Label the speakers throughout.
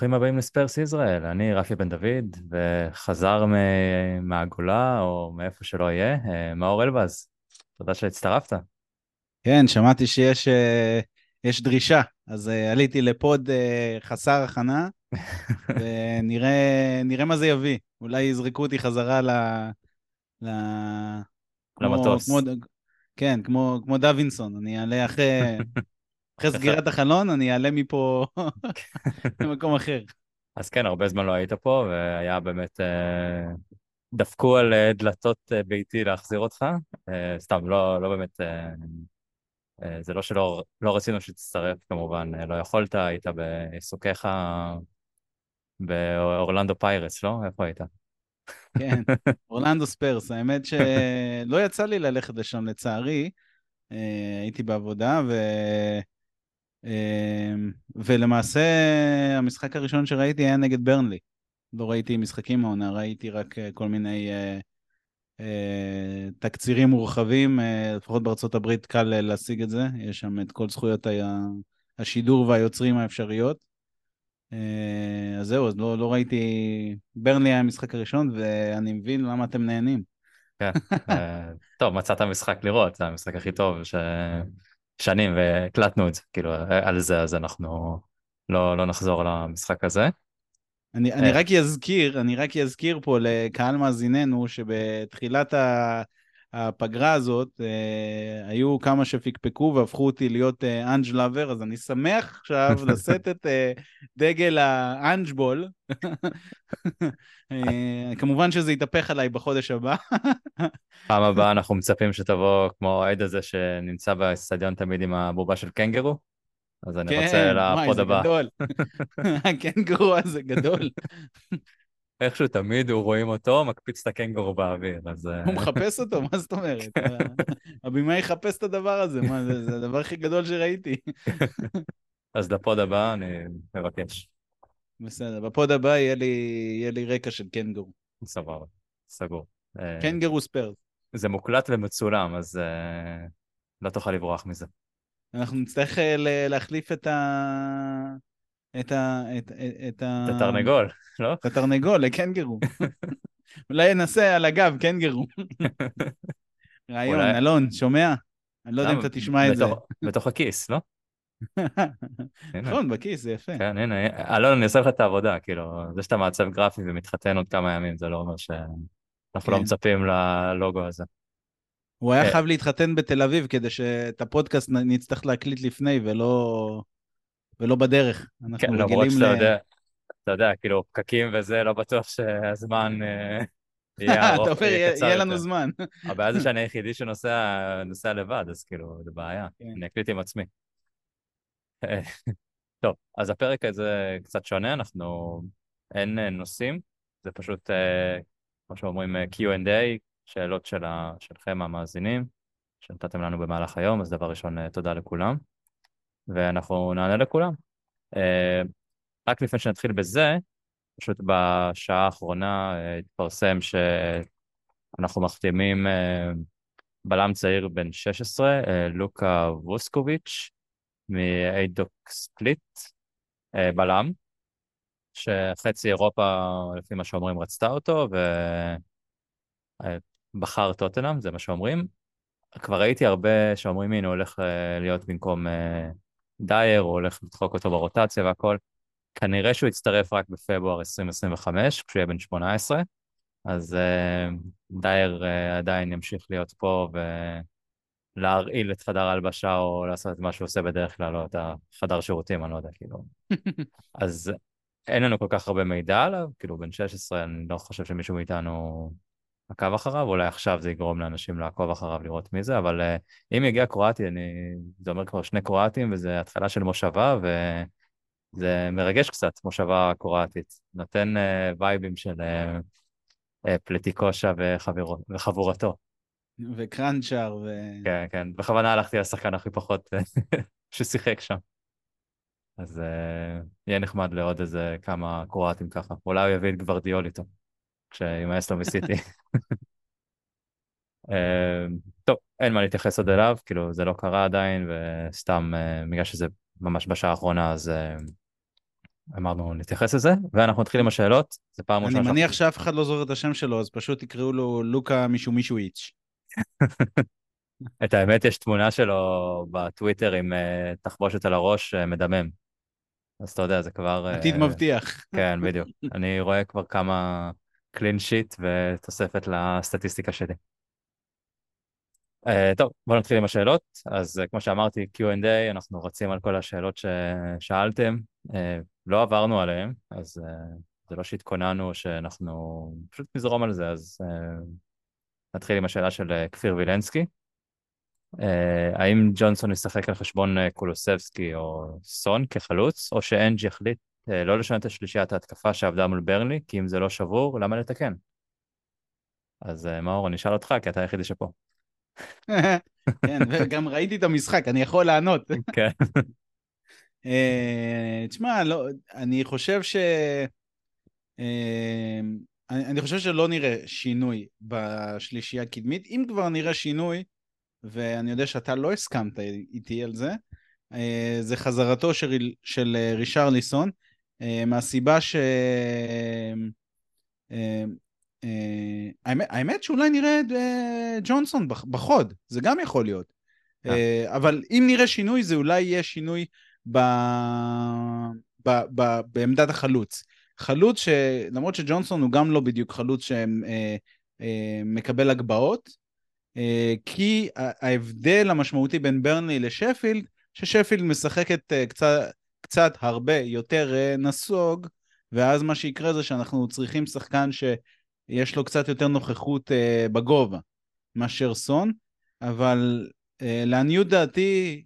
Speaker 1: ברוכים הבאים לספרס ישראל, אני רפי בן דוד, וחזר מ- מהגולה, או מאיפה שלא יהיה, אה, מאור אלבז. תודה שהצטרפת.
Speaker 2: כן, שמעתי שיש אה, יש דרישה, אז אה, עליתי לפוד חסר הכנה, ונראה נראה מה זה יביא. אולי יזרקו אותי חזרה ל... ל... כמו-
Speaker 1: למטוס.
Speaker 2: כמו, כן, כמו, כמו דווינסון, אני אעלה אחרי, אחרי סגירת החלון, אני אעלה מפה למקום אחר.
Speaker 1: אז כן, הרבה זמן לא היית פה, והיה באמת... אה, דפקו על אה, דלתות אה, ביתי להחזיר אותך. סתם, לא, לא באמת... זה לא שלא לא רצינו שתצטרף, כמובן. לא יכולת, היית בעיסוקיך באורלנדו פיירטס, לא? איפה היית?
Speaker 2: כן, אורלנדו ספרס, האמת שלא יצא לי ללכת לשם לצערי, הייתי בעבודה, ו... ולמעשה המשחק הראשון שראיתי היה נגד ברנלי. לא ראיתי משחקים מהעונה, ראיתי רק אה, כל מיני אה, אה, תקצירים מורחבים, לפחות בארצות הברית קל להשיג את זה, יש שם את כל זכויות השידור והיוצרים האפשריות. אז זהו, אז לא, לא ראיתי... ברנלי היה המשחק הראשון, ואני מבין למה אתם נהנים.
Speaker 1: כן. טוב, מצאת משחק לראות, זה המשחק הכי טוב ש... שנים, והקלטנו את זה, כאילו, על זה, אז אנחנו לא, לא נחזור למשחק הזה.
Speaker 2: אני, אני
Speaker 1: איך?
Speaker 2: רק אזכיר, אני רק אזכיר פה לקהל מאזיננו, שבתחילת ה- הפגרה הזאת, אה, היו כמה שפקפקו והפכו אותי להיות אה, אנג' לאבר, אז אני שמח עכשיו לשאת את אה, דגל האנג'בול. אה, כמובן שזה יתהפך עליי בחודש הבא.
Speaker 1: פעם הבאה אנחנו מצפים שתבוא כמו האוהד הזה שנמצא באצטדיון תמיד עם הבובה של קנגרו, אז אני רוצה
Speaker 2: כן, וואי,
Speaker 1: לפוד
Speaker 2: זה
Speaker 1: הבא.
Speaker 2: גדול. הקנגורו הזה גדול.
Speaker 1: איכשהו תמיד הוא רואים אותו, מקפיץ את הקנגרו באוויר, אז... אה,
Speaker 2: הוא מחפש אותו, מה זאת אומרת? הבמאי יחפש את הדבר הזה, מה, זה זה הדבר הכי גדול שראיתי.
Speaker 1: אז לפוד הבא אני מבקש.
Speaker 2: בסדר, ב pod הבא יהיה לי, יהיה לי רקע של קנגורו.
Speaker 1: סבבה, סגור. אה,
Speaker 2: קנגורו Spurs.
Speaker 1: זה מוקלט ומצולם, אז אה, לא תוכל לברוח מזה.
Speaker 2: אנחנו נצטרך אה, להחליף את ה... את ה... את, את ה...
Speaker 1: את התרנגול, לא?
Speaker 2: את התרנגול לקנגורו. אולי ננסה על הגב, קנגורו. רעיון,
Speaker 1: אולי-
Speaker 2: אלון, שומע? אני לא יודע אם? אתה תשמע את זה.
Speaker 1: בתוך- הכיס, לא?
Speaker 2: נכון, בכיס, זה יפה.
Speaker 1: כן, הנה, אלון, אני עושה לך את העבודה, כאילו, זה שאתה מעצב גרפי ומתחתן עוד כמה ימים, זה לא אומר שאנחנו לא
Speaker 2: כן.
Speaker 1: מצפים ללוגו הזה.
Speaker 2: הוא היה
Speaker 1: אה.
Speaker 2: חייב להתחתן בתל אביב כדי שאת הפודקאסט נצטרך להקליט לפני ולא, ולא בדרך.
Speaker 1: כן, למרות שאתה
Speaker 2: ל-
Speaker 1: יודע, אתה יודע, כאילו, פקקים וזה, לא בטוח שהזמן אה, יהיה ארוך,
Speaker 2: אתה אומר,
Speaker 1: יהיה
Speaker 2: לנו. זמן.
Speaker 1: הבעיה זה שאני היחידי שנוסע נוסע לבד, אז כאילו, זה בעיה.
Speaker 2: כן.
Speaker 1: אני אקליט עם עצמי. טוב, אז הפרק הזה קצת שונה, אנחנו... אין אה, נושאים, זה פשוט, אה, כמו שאומרים, Q&A, שאלות של ה- שלכם המאזינים, שנתתם לנו במהלך היום, אז דבר ראשון, תודה לכולם, ואנחנו נענה לכולם. אה, רק לפני שנתחיל בזה, פשוט בשעה האחרונה אה, התפרסם שאנחנו מחתימים אה, בלם צעיר בן 16, אה, לוקה ווסקוביץ', ספליט, אה, בלם, שחצי אירופה, לפי מה שאומרים, רצתה אותו, ובחר טוטנאם, זה מה שאומרים. כבר ראיתי הרבה שאומרים, הנה, הוא הולך להיות במקום דייר, הוא הולך לדחוק אותו ברוטציה והכל. כנראה שהוא יצטרף רק בפברואר 2025, כשהוא יהיה בן 18, אז אה, דייר אה, עדיין ימשיך להיות פה ולהרעיל את חדר ההלבשה או לעשות את מה שהוא עושה בדרך כלל, או את החדר שירותים, אני לא יודע, כאילו. אז אין לנו כל כך הרבה מידע עליו, כאילו בן 16, אני לא חושב שמישהו מאיתנו עקב אחריו, אולי עכשיו זה יגרום לאנשים לעקוב אחריו לראות מי זה, אבל uh, אם יגיע קרואטי, אני... זה אומר כבר שני קרואטים, וזה התחלה של מושבה, וזה מרגש קצת, מושבה קרואטית. נותן uh, וייבים של uh, uh, פלטיקושה וחברו... וחבורתו.
Speaker 2: וקרנצ'ר, ו...
Speaker 1: כן, כן, בכוונה הלכתי לשחקן הכי פחות ששיחק שם. אז uh, יהיה נחמד לעוד איזה כמה קרואטים ככה. אולי הוא יביא את גוורדיאול איתו, כשימאס לו מסיטי. טוב, אין מה להתייחס עוד אליו, כאילו זה לא קרה עדיין, וסתם uh, בגלל שזה ממש בשעה האחרונה, אז uh, אמרנו, נתייחס לזה, ואנחנו נתחיל עם השאלות. זה פעם
Speaker 2: אני
Speaker 1: ראשונה
Speaker 2: מניח שאף אחד לא זוכר את השם שלו, אז פשוט תקראו לו לוקה מישהו מישהו איץ'.
Speaker 1: את האמת, יש תמונה שלו בטוויטר עם uh, תחבושת על הראש מדמם. אז אתה יודע, זה כבר...
Speaker 2: עתיד מבטיח.
Speaker 1: כן, בדיוק. אני רואה כבר כמה קלין שיט ותוספת לסטטיסטיקה שלי. Uh, טוב, בואו נתחיל עם השאלות. אז uh, כמו שאמרתי, Q&A, אנחנו רצים על כל השאלות ששאלתם. Uh, לא עברנו עליהן, אז uh, זה לא שהתכוננו שאנחנו פשוט נזרום על זה, אז uh, נתחיל עם השאלה של uh, כפיר וילנסקי. Uh, האם ג'ונסון ישחק על חשבון uh, קולוסבסקי או סון כחלוץ, או שאנג' יחליט לא לשנות את שלישיית ההתקפה שעבדה מול ברנלי, כי אם זה לא שבור, למה לתקן? אז uh, מאור, אני אשאל אותך, כי אתה היחידי שפה.
Speaker 2: כן, וגם ראיתי את המשחק, אני יכול לענות.
Speaker 1: כן.
Speaker 2: תשמע, לא, אני חושב ש... אני, אני חושב שלא נראה שינוי בשלישייה הקדמית. אם כבר נראה שינוי, ואני יודע שאתה לא הסכמת איתי על זה, אה, זה חזרתו של, של אה, רישרליסון, אה, מהסיבה ש... האמת, האמת שאולי נראה את ג'ונסון בחוד, זה גם יכול להיות. אבל אם נראה שינוי, זה אולי יהיה שינוי ב... ב... ב... בעמדת החלוץ. חלוץ שלמרות שג'ונסון הוא גם לא בדיוק חלוץ שמקבל הגבהות, אה, כי ההבדל המשמעותי בין ברנלי לשפילד, ששפילד משחקת אה, קצת, קצת הרבה יותר אה, נסוג, ואז מה שיקרה זה שאנחנו צריכים שחקן שיש לו קצת יותר נוכחות בגובה מאשר סון, אבל לעניות דעתי,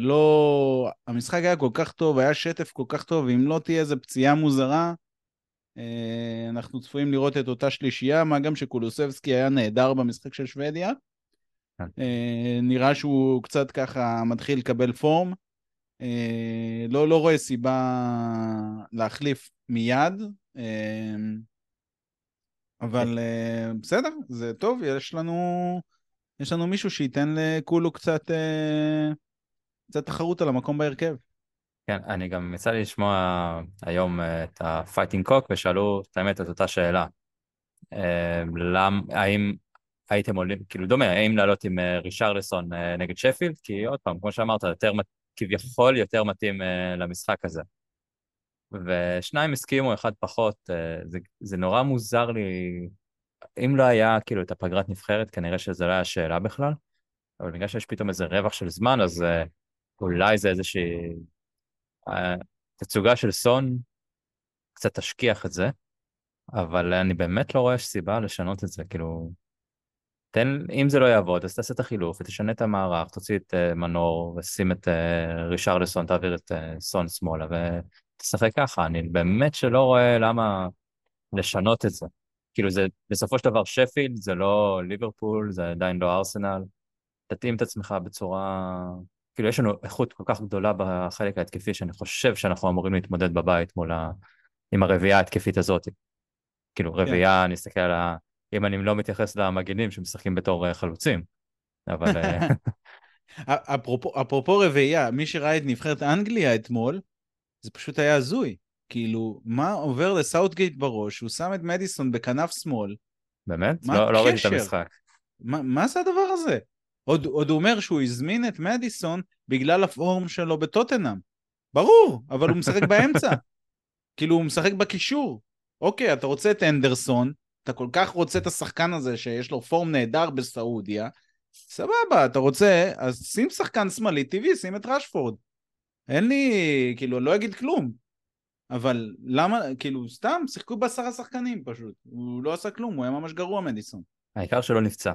Speaker 2: לא... המשחק היה כל כך טוב, היה שטף כל כך טוב, ואם לא תהיה איזה פציעה מוזרה, אה, אנחנו צפויים לראות את אותה שלישייה, מה גם שקולוסבסקי היה נהדר במשחק של שוודיה. כן. אה, נראה שהוא קצת ככה מתחיל לקבל פורם. אה, לא, לא רואה סיבה להחליף מיד, אבל בסדר, זה טוב, יש לנו, יש לנו מישהו שייתן לכולו קצת, קצת תחרות על המקום בהרכב.
Speaker 1: כן, אני גם יצא לי לשמוע היום אה, את ה-Fighting Cock ושאלו את האמת את אותה שאלה. אה, למ, האם הייתם עולים, כאילו דומה, האם לעלות עם אה, רישרלסון נגד שפילד? כי עוד פעם, כמו שאמרת, יותר, כביכול יותר מתאים למשחק הזה. ושניים הסכימו, אחד פחות, זה, זה נורא מוזר לי, אם לא היה כאילו את הפגרת נבחרת, כנראה שזה לא היה שאלה בכלל, אבל בגלל שיש פתאום איזה רווח של זמן, אז אולי זה איזושהי התצוגה של סון קצת תשכיח את זה, אבל אני באמת לא רואה סיבה לשנות את זה, כאילו... תן, אם זה לא יעבוד, אז תעשה את החילוף ותשנה את המערך, תוציא את uh, מנור ושים את uh, רישרלסון, תעביר את uh, סון שמאלה ותשחק ככה. אני באמת שלא רואה למה לשנות את זה. כאילו זה בסופו של דבר שפילד, זה לא ליברפול, זה עדיין לא ארסנל. תתאים את עצמך בצורה כאילו יש לנו איכות כל כך גדולה בחלק ההתקפי שאני חושב שאנחנו אמורים להתמודד בבית מול ה... עם הרביעייה ההתקפית הזאת. כאילו כן. רביעייה, אני אסתכל על ה... אם אני לא מתייחס למגינים שמשחקים בתור אה, חלוצים, אבל... אה,
Speaker 2: אפרופו, אפרופו רביעייה, מי שראה את נבחרת אנגליה אתמול, זה פשוט היה הזוי. כאילו, מה עובר לסאוטגייט בראש? הוא שם את מדיסון בכנף שמאל.
Speaker 1: באמת? לא, לא ראיתי את המשחק.
Speaker 2: מה, מה זה הדבר הזה? עוד, עוד הוא אומר שהוא הזמין את מדיסון בגלל הפורם שלו בטוטנאם. ברור, אבל הוא משחק באמצע. כאילו, הוא משחק בקישור. אוקיי, אתה רוצה את אנדרסון, אתה כל כך רוצה את השחקן הזה שיש לו פורם נהדר בסעודיה, סבבה, אתה רוצה, אז שים שחקן שמאלי טבעי, שים את רשפורד. אין לי, כאילו, אני לא אגיד כלום. אבל למה, כאילו, סתם, שיחקו בעשרה שחקנים פשוט. הוא לא עשה כלום, הוא היה ממש גרוע מדיסון.
Speaker 1: העיקר שלא נפצע.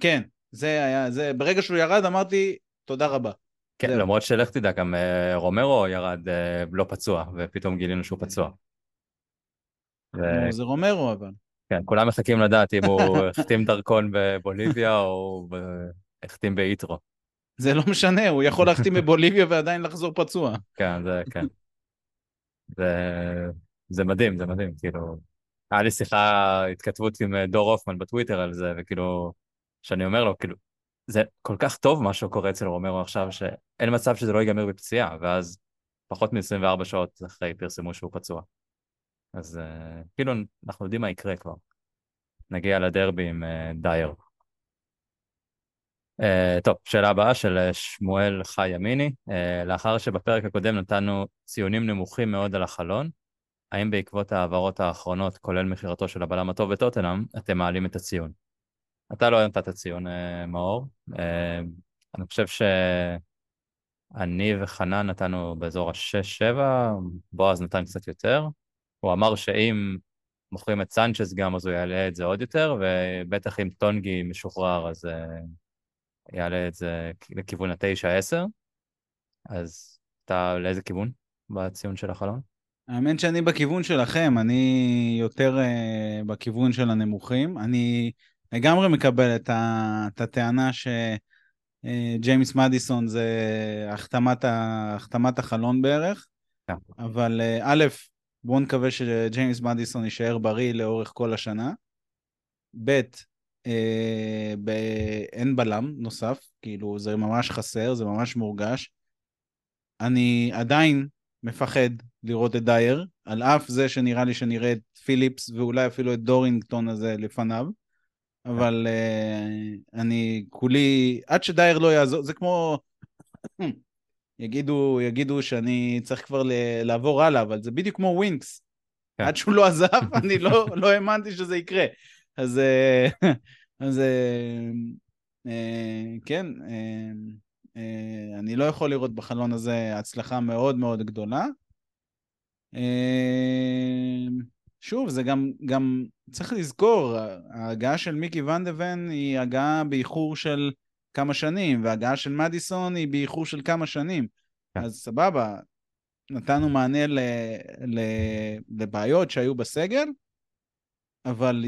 Speaker 2: כן, זה היה, זה, ברגע שהוא ירד אמרתי, תודה רבה.
Speaker 1: כן, זה למרות שלך תדע, גם uh, רומרו ירד uh, לא פצוע, ופתאום גילינו שהוא פצוע.
Speaker 2: ו... זה רומרו אבל.
Speaker 1: כן, כולם מחכים לדעת אם הוא החתים דרכון בבוליביה או החתים ביתרו.
Speaker 2: זה לא משנה, הוא יכול להחתים בבוליביה ועדיין לחזור פצוע.
Speaker 1: כן, זה כן. זה, זה מדהים, זה מדהים, כאילו... היה לי שיחה, התכתבות עם אה, דור הופמן בטוויטר על זה, וכאילו, שאני אומר לו, כאילו, זה כל כך טוב מה שקורה אצל רומרו עכשיו, שאין מצב שזה לא ייגמר בפציעה, ואז פחות מ-24 שעות אחרי פרסמו שהוא פצוע. אז uh, כאילו אנחנו יודעים מה יקרה כבר. נגיע לדרבי עם uh, דייר. Uh, טוב, שאלה הבאה של שמואל חי ימיני. Uh, לאחר שבפרק הקודם נתנו ציונים נמוכים מאוד על החלון, האם בעקבות ההעברות האחרונות, כולל מכירתו של הבלם הטוב בטוטנאם, אתם מעלים את הציון? אתה לא נתת ציון, uh, מאור. Uh, אני חושב שאני וחנן נתנו באזור ה-6-7, בועז נתן קצת יותר. הוא אמר שאם מוכרים את סנצ'ס גם, אז הוא יעלה את זה עוד יותר, ובטח אם טונגי משוחרר, אז uh, יעלה את זה לכיוון ה-9-10. אז אתה לאיזה כיוון בציון של החלון?
Speaker 2: האמת שאני בכיוון שלכם, אני יותר uh, בכיוון של הנמוכים. אני לגמרי מקבל את, ה, את הטענה שג'יימס uh, מדיסון זה החתמת, ה, החתמת החלון בערך,
Speaker 1: כן.
Speaker 2: אבל uh, א', בואו נקווה שג'יימס מדיסון יישאר בריא לאורך כל השנה. ב', אה, אין בלם נוסף, כאילו זה ממש חסר, זה ממש מורגש. אני עדיין מפחד לראות את דייר, על אף זה שנראה לי שנראה את פיליפס ואולי אפילו את דורינגטון הזה לפניו, אבל uh, אני כולי, עד שדייר לא יעזור, זה כמו, יגידו, יגידו שאני צריך כבר לעבור הלאה, אבל זה בדיוק כמו ווינקס. כן. עד שהוא לא עזב, אני לא, לא האמנתי שזה יקרה. אז, אה, אז אה, כן, אני לא יכול לראות בחלון הזה הצלחה מאוד מאוד גדולה. שוב, זה גם, גם צריך לזכור, ההגעה של מיקי ון היא הגעה באיחור של כמה שנים, וההגעה של מדיסון היא באיחור של כמה שנים. כן. אז סבבה, נתנו מענה ל, ל, לבעיות שהיו בסגל, אבל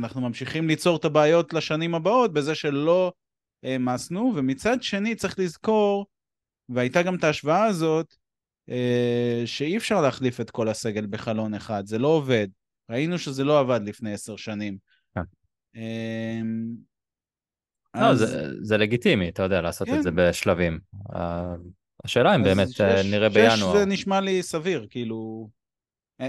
Speaker 2: אנחנו ממשיכים ליצור את הבעיות לשנים הבאות בזה שלא העמסנו, ומצד שני צריך לזכור, והייתה גם את ההשוואה הזאת, אה, שאי אפשר להחליף את כל הסגל בחלון אחד, זה לא עובד. ראינו שזה לא עבד לפני עשר שנים. כן.
Speaker 1: לא, אז... זה, זה לגיטימי, אתה יודע, לעשות כן. את זה בשלבים. השאלה אם באמת שש, אה, נראה שש בינואר.
Speaker 2: שש זה נשמע לי סביר, כאילו... אה,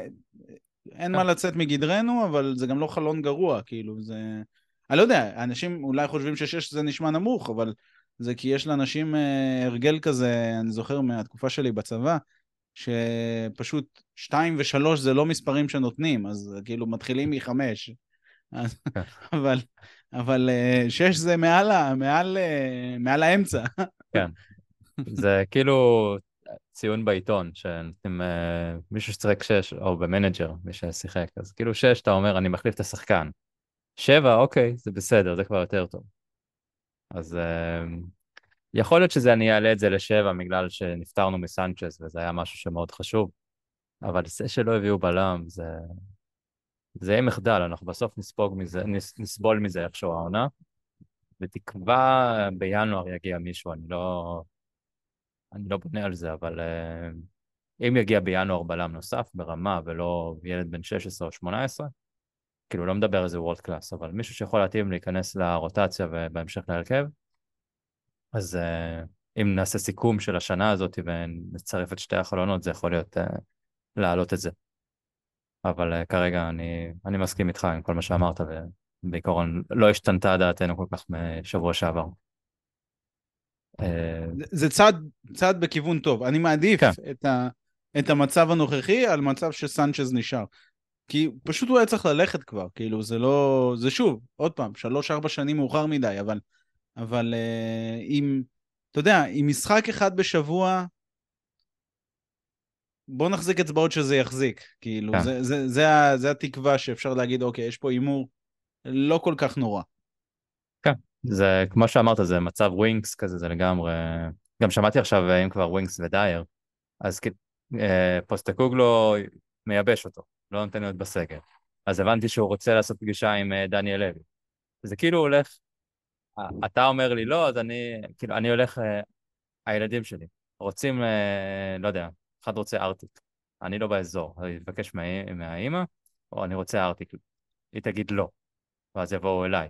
Speaker 2: אין מה לצאת מגדרנו, אבל זה גם לא חלון גרוע, כאילו, זה... אני לא יודע, אנשים אולי חושבים ששש זה נשמע נמוך, אבל זה כי יש לאנשים אה, הרגל כזה, אני זוכר מהתקופה שלי בצבא, שפשוט שתיים ושלוש זה לא מספרים שנותנים, אז כאילו מתחילים מחמש. כן. אבל, אבל שש זה מעל, מעל, מעל האמצע.
Speaker 1: כן. זה כאילו ציון בעיתון, שנותנים uh, מישהו שצריק שש, או במנג'ר, מי ששיחק, אז כאילו שש, אתה אומר, אני מחליף את השחקן. שבע, אוקיי, זה בסדר, זה כבר יותר טוב. אז יכול להיות שזה, אני אעלה את זה לשבע בגלל שנפטרנו מסנצ'ס, וזה היה משהו שמאוד חשוב, אבל זה שלא הביאו בלם, זה... זה יהיה מחדל, אנחנו בסוף נספוג מזה, נס, נסבול מזה איכשהו העונה, בתקווה בינואר יגיע מישהו, אני לא... אני לא בונה על זה, אבל uh, אם יגיע בינואר בלם נוסף ברמה ולא ילד בן 16 או 18, כאילו לא מדבר על זה וורד קלאס, אבל מישהו שיכול להתאים להיכנס לרוטציה ובהמשך להרכב, אז uh, אם נעשה סיכום של השנה הזאת ונצרף את שתי החלונות, זה יכול להיות uh, להעלות את זה. אבל uh, כרגע אני, אני מסכים איתך עם כל מה שאמרת, ובעיקרון לא השתנתה דעתנו כל כך משבוע שעבר.
Speaker 2: אה, זה צעד, צעד בכיוון טוב. אני מעדיף כן. את, ה, את המצב הנוכחי על מצב שסנצ'ז נשאר. כי פשוט הוא היה צריך ללכת כבר, כאילו זה לא... זה שוב, עוד פעם, שלוש-ארבע שנים מאוחר מדי, אבל... אבל uh, אם... אתה יודע, עם משחק אחד בשבוע, בוא נחזיק אצבעות שזה יחזיק. כאילו, כן. זה, זה, זה, זה, התקווה שאפשר להגיד, אוקיי, יש פה הימור לא כל כך נורא.
Speaker 1: זה, כמו שאמרת, זה מצב ווינקס כזה, זה לגמרי... גם שמעתי עכשיו, אה, אם כבר ווינקס ודייר, אז אה, פוסטקוגלו מייבש אותו, לא נותן להיות בסגל. אז הבנתי שהוא רוצה לעשות פגישה עם אה, דניאל לוי. זה כאילו הולך, אתה אומר לי לא, אז אני, כאילו, אני הולך, הילדים שלי רוצים, לא יודע, אחד רוצה ארטיק, אני לא באזור, אז אני אבקש מהאימא, או אני רוצה ארטיק, היא תגיד לא, ואז יבואו אליי.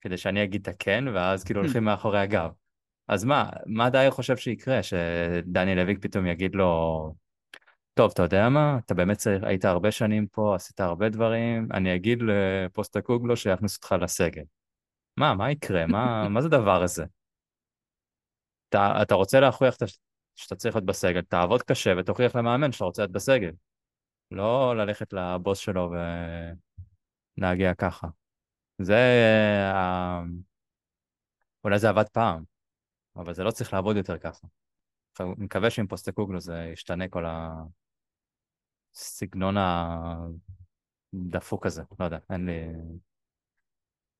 Speaker 1: כדי שאני אגיד את הכן, ואז כאילו הולכים מאחורי הגב. אז מה, מה דייר חושב שיקרה? שדני לוי פתאום יגיד לו, טוב, אתה יודע מה? אתה באמת צריך, היית הרבה שנים פה, עשית הרבה דברים, אני אגיד לפוסטקוגלו שיכניס אותך לסגל. מה, מה יקרה? מה, מה זה הדבר הזה? אתה, אתה רוצה להוכיח שאתה צריך להיות בסגל, תעבוד קשה ותוכיח למאמן שאתה רוצה להיות בסגל. לא ללכת לבוס שלו ולהגיע ככה. זה... אה, אולי זה עבד פעם, אבל זה לא צריך לעבוד יותר ככה. אני מקווה שעם פוסטקוגלו זה ישתנה כל הסגנון הדפוק הזה, לא יודע, אין לי...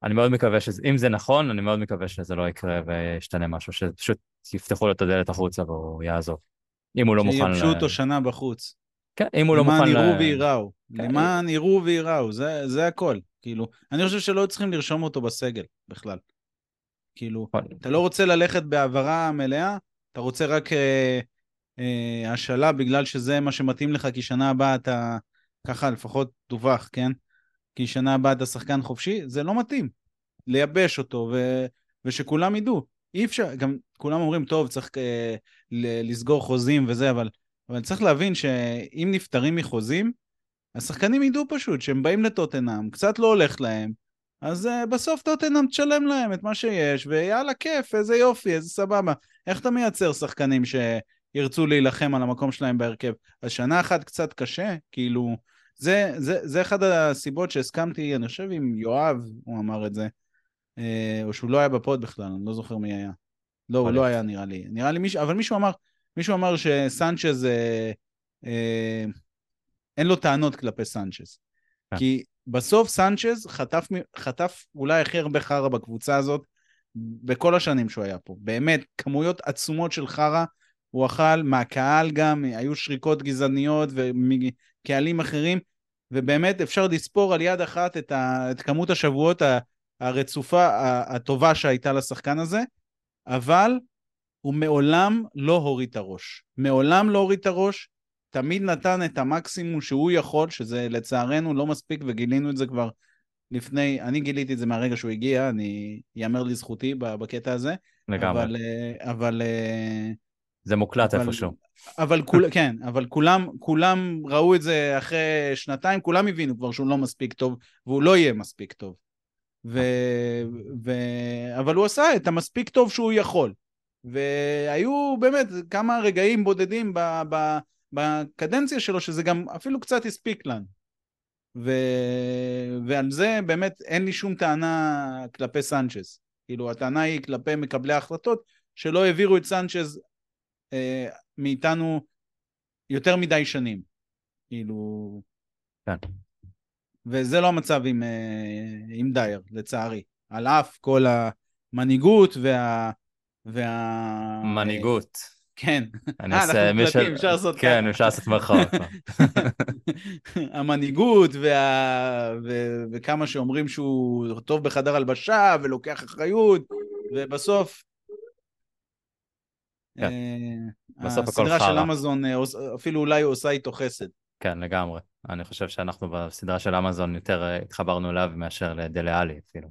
Speaker 1: אני מאוד מקווה שזה, אם זה נכון, אני מאוד מקווה שזה לא יקרה וישתנה משהו, שפשוט יפתחו לו את הדלת החוצה והוא יעזוב. אם הוא לא מוכן...
Speaker 2: שייבשו אותו שנה בחוץ.
Speaker 1: כן, אם הוא לא מוכן...
Speaker 2: למען יראו וייראו. כן. למען יראו וייראו, זה, זה הכל. כאילו, אני חושב שלא צריכים לרשום אותו בסגל בכלל. כאילו, נכון. אתה לא רוצה ללכת בהעברה מלאה, אתה רוצה רק אה, אה, השאלה בגלל שזה מה שמתאים לך, כי שנה הבאה אתה, ככה לפחות דווח, כן? כי שנה הבאה אתה שחקן חופשי, זה לא מתאים. לייבש אותו, ו, ושכולם ידעו. אי אפשר, גם כולם אומרים, טוב, צריך אה, לסגור חוזים וזה, אבל, אבל צריך להבין שאם נפטרים מחוזים, השחקנים ידעו פשוט שהם באים לטוטנאם, קצת לא הולך להם, אז uh, בסוף טוטנאם תשלם להם את מה שיש, ויאללה, כיף, איזה יופי, איזה סבבה. איך אתה מייצר שחקנים שירצו להילחם על המקום שלהם בהרכב? אז שנה אחת קצת קשה, כאילו, זה, זה, זה אחד הסיבות שהסכמתי, אני חושב עם יואב, הוא אמר את זה, אה, או שהוא לא היה בפוד בכלל, אני לא זוכר מי היה. לא, הוא לא היה נראה לי. נראה לי מישהו, אבל מישהו אמר, מישהו אמר שסנצ'ז, אה, אה, אין לו טענות כלפי סנצ'ז. כן. כי בסוף סנצ'ז חטף, חטף אולי הכי הרבה חרא בקבוצה הזאת בכל השנים שהוא היה פה. באמת, כמויות עצומות של חרא הוא אכל, מהקהל גם, היו שריקות גזעניות ומקהלים אחרים, ובאמת אפשר לספור על יד אחת את, ה, את כמות השבועות הרצופה, הטובה שהייתה לשחקן הזה, אבל הוא מעולם לא הוריד את הראש. מעולם לא הוריד את הראש, תמיד נתן את המקסימום שהוא יכול, שזה לצערנו לא מספיק, וגילינו את זה כבר לפני, אני גיליתי את זה מהרגע שהוא הגיע, אני, יאמר לזכותי בקטע הזה.
Speaker 1: לגמרי.
Speaker 2: אבל... אה, אבל אה,
Speaker 1: זה מוקלט אבל, איפשהו.
Speaker 2: אבל כול, כן, אבל כולם, כולם ראו את זה אחרי שנתיים, כולם הבינו כבר שהוא לא מספיק טוב, והוא לא יהיה מספיק טוב. ו, ו, אבל הוא עשה את המספיק טוב שהוא יכול. והיו באמת כמה רגעים בודדים ב, ב, בקדנציה שלו, שזה גם אפילו קצת הספיק לנו. ו... ועל זה באמת אין לי שום טענה כלפי סנצ'ז. כאילו, הטענה היא כלפי מקבלי ההחלטות, שלא העבירו את סנצ'ז אה, מאיתנו יותר מדי שנים. כאילו...
Speaker 1: כן.
Speaker 2: וזה לא המצב עם, אה, עם דייר, לצערי. על אף כל המנהיגות וה... וה...
Speaker 1: מנהיגות.
Speaker 2: כן.
Speaker 1: אני אה, אעשה...
Speaker 2: אנחנו מוקלטים, אפשר לעשות
Speaker 1: כן, אפשר לעשות מרכאות.
Speaker 2: המנהיגות וה... ו... וכמה שאומרים שהוא טוב בחדר הלבשה ולוקח אחריות, ובסוף...
Speaker 1: כן.
Speaker 2: אה, בסוף הכל חרא. הסדרה של אמזון אה, אפילו אולי עושה איתו חסד.
Speaker 1: כן, לגמרי. אני חושב שאנחנו בסדרה של אמזון יותר התחברנו אליו מאשר לדליאלי אפילו.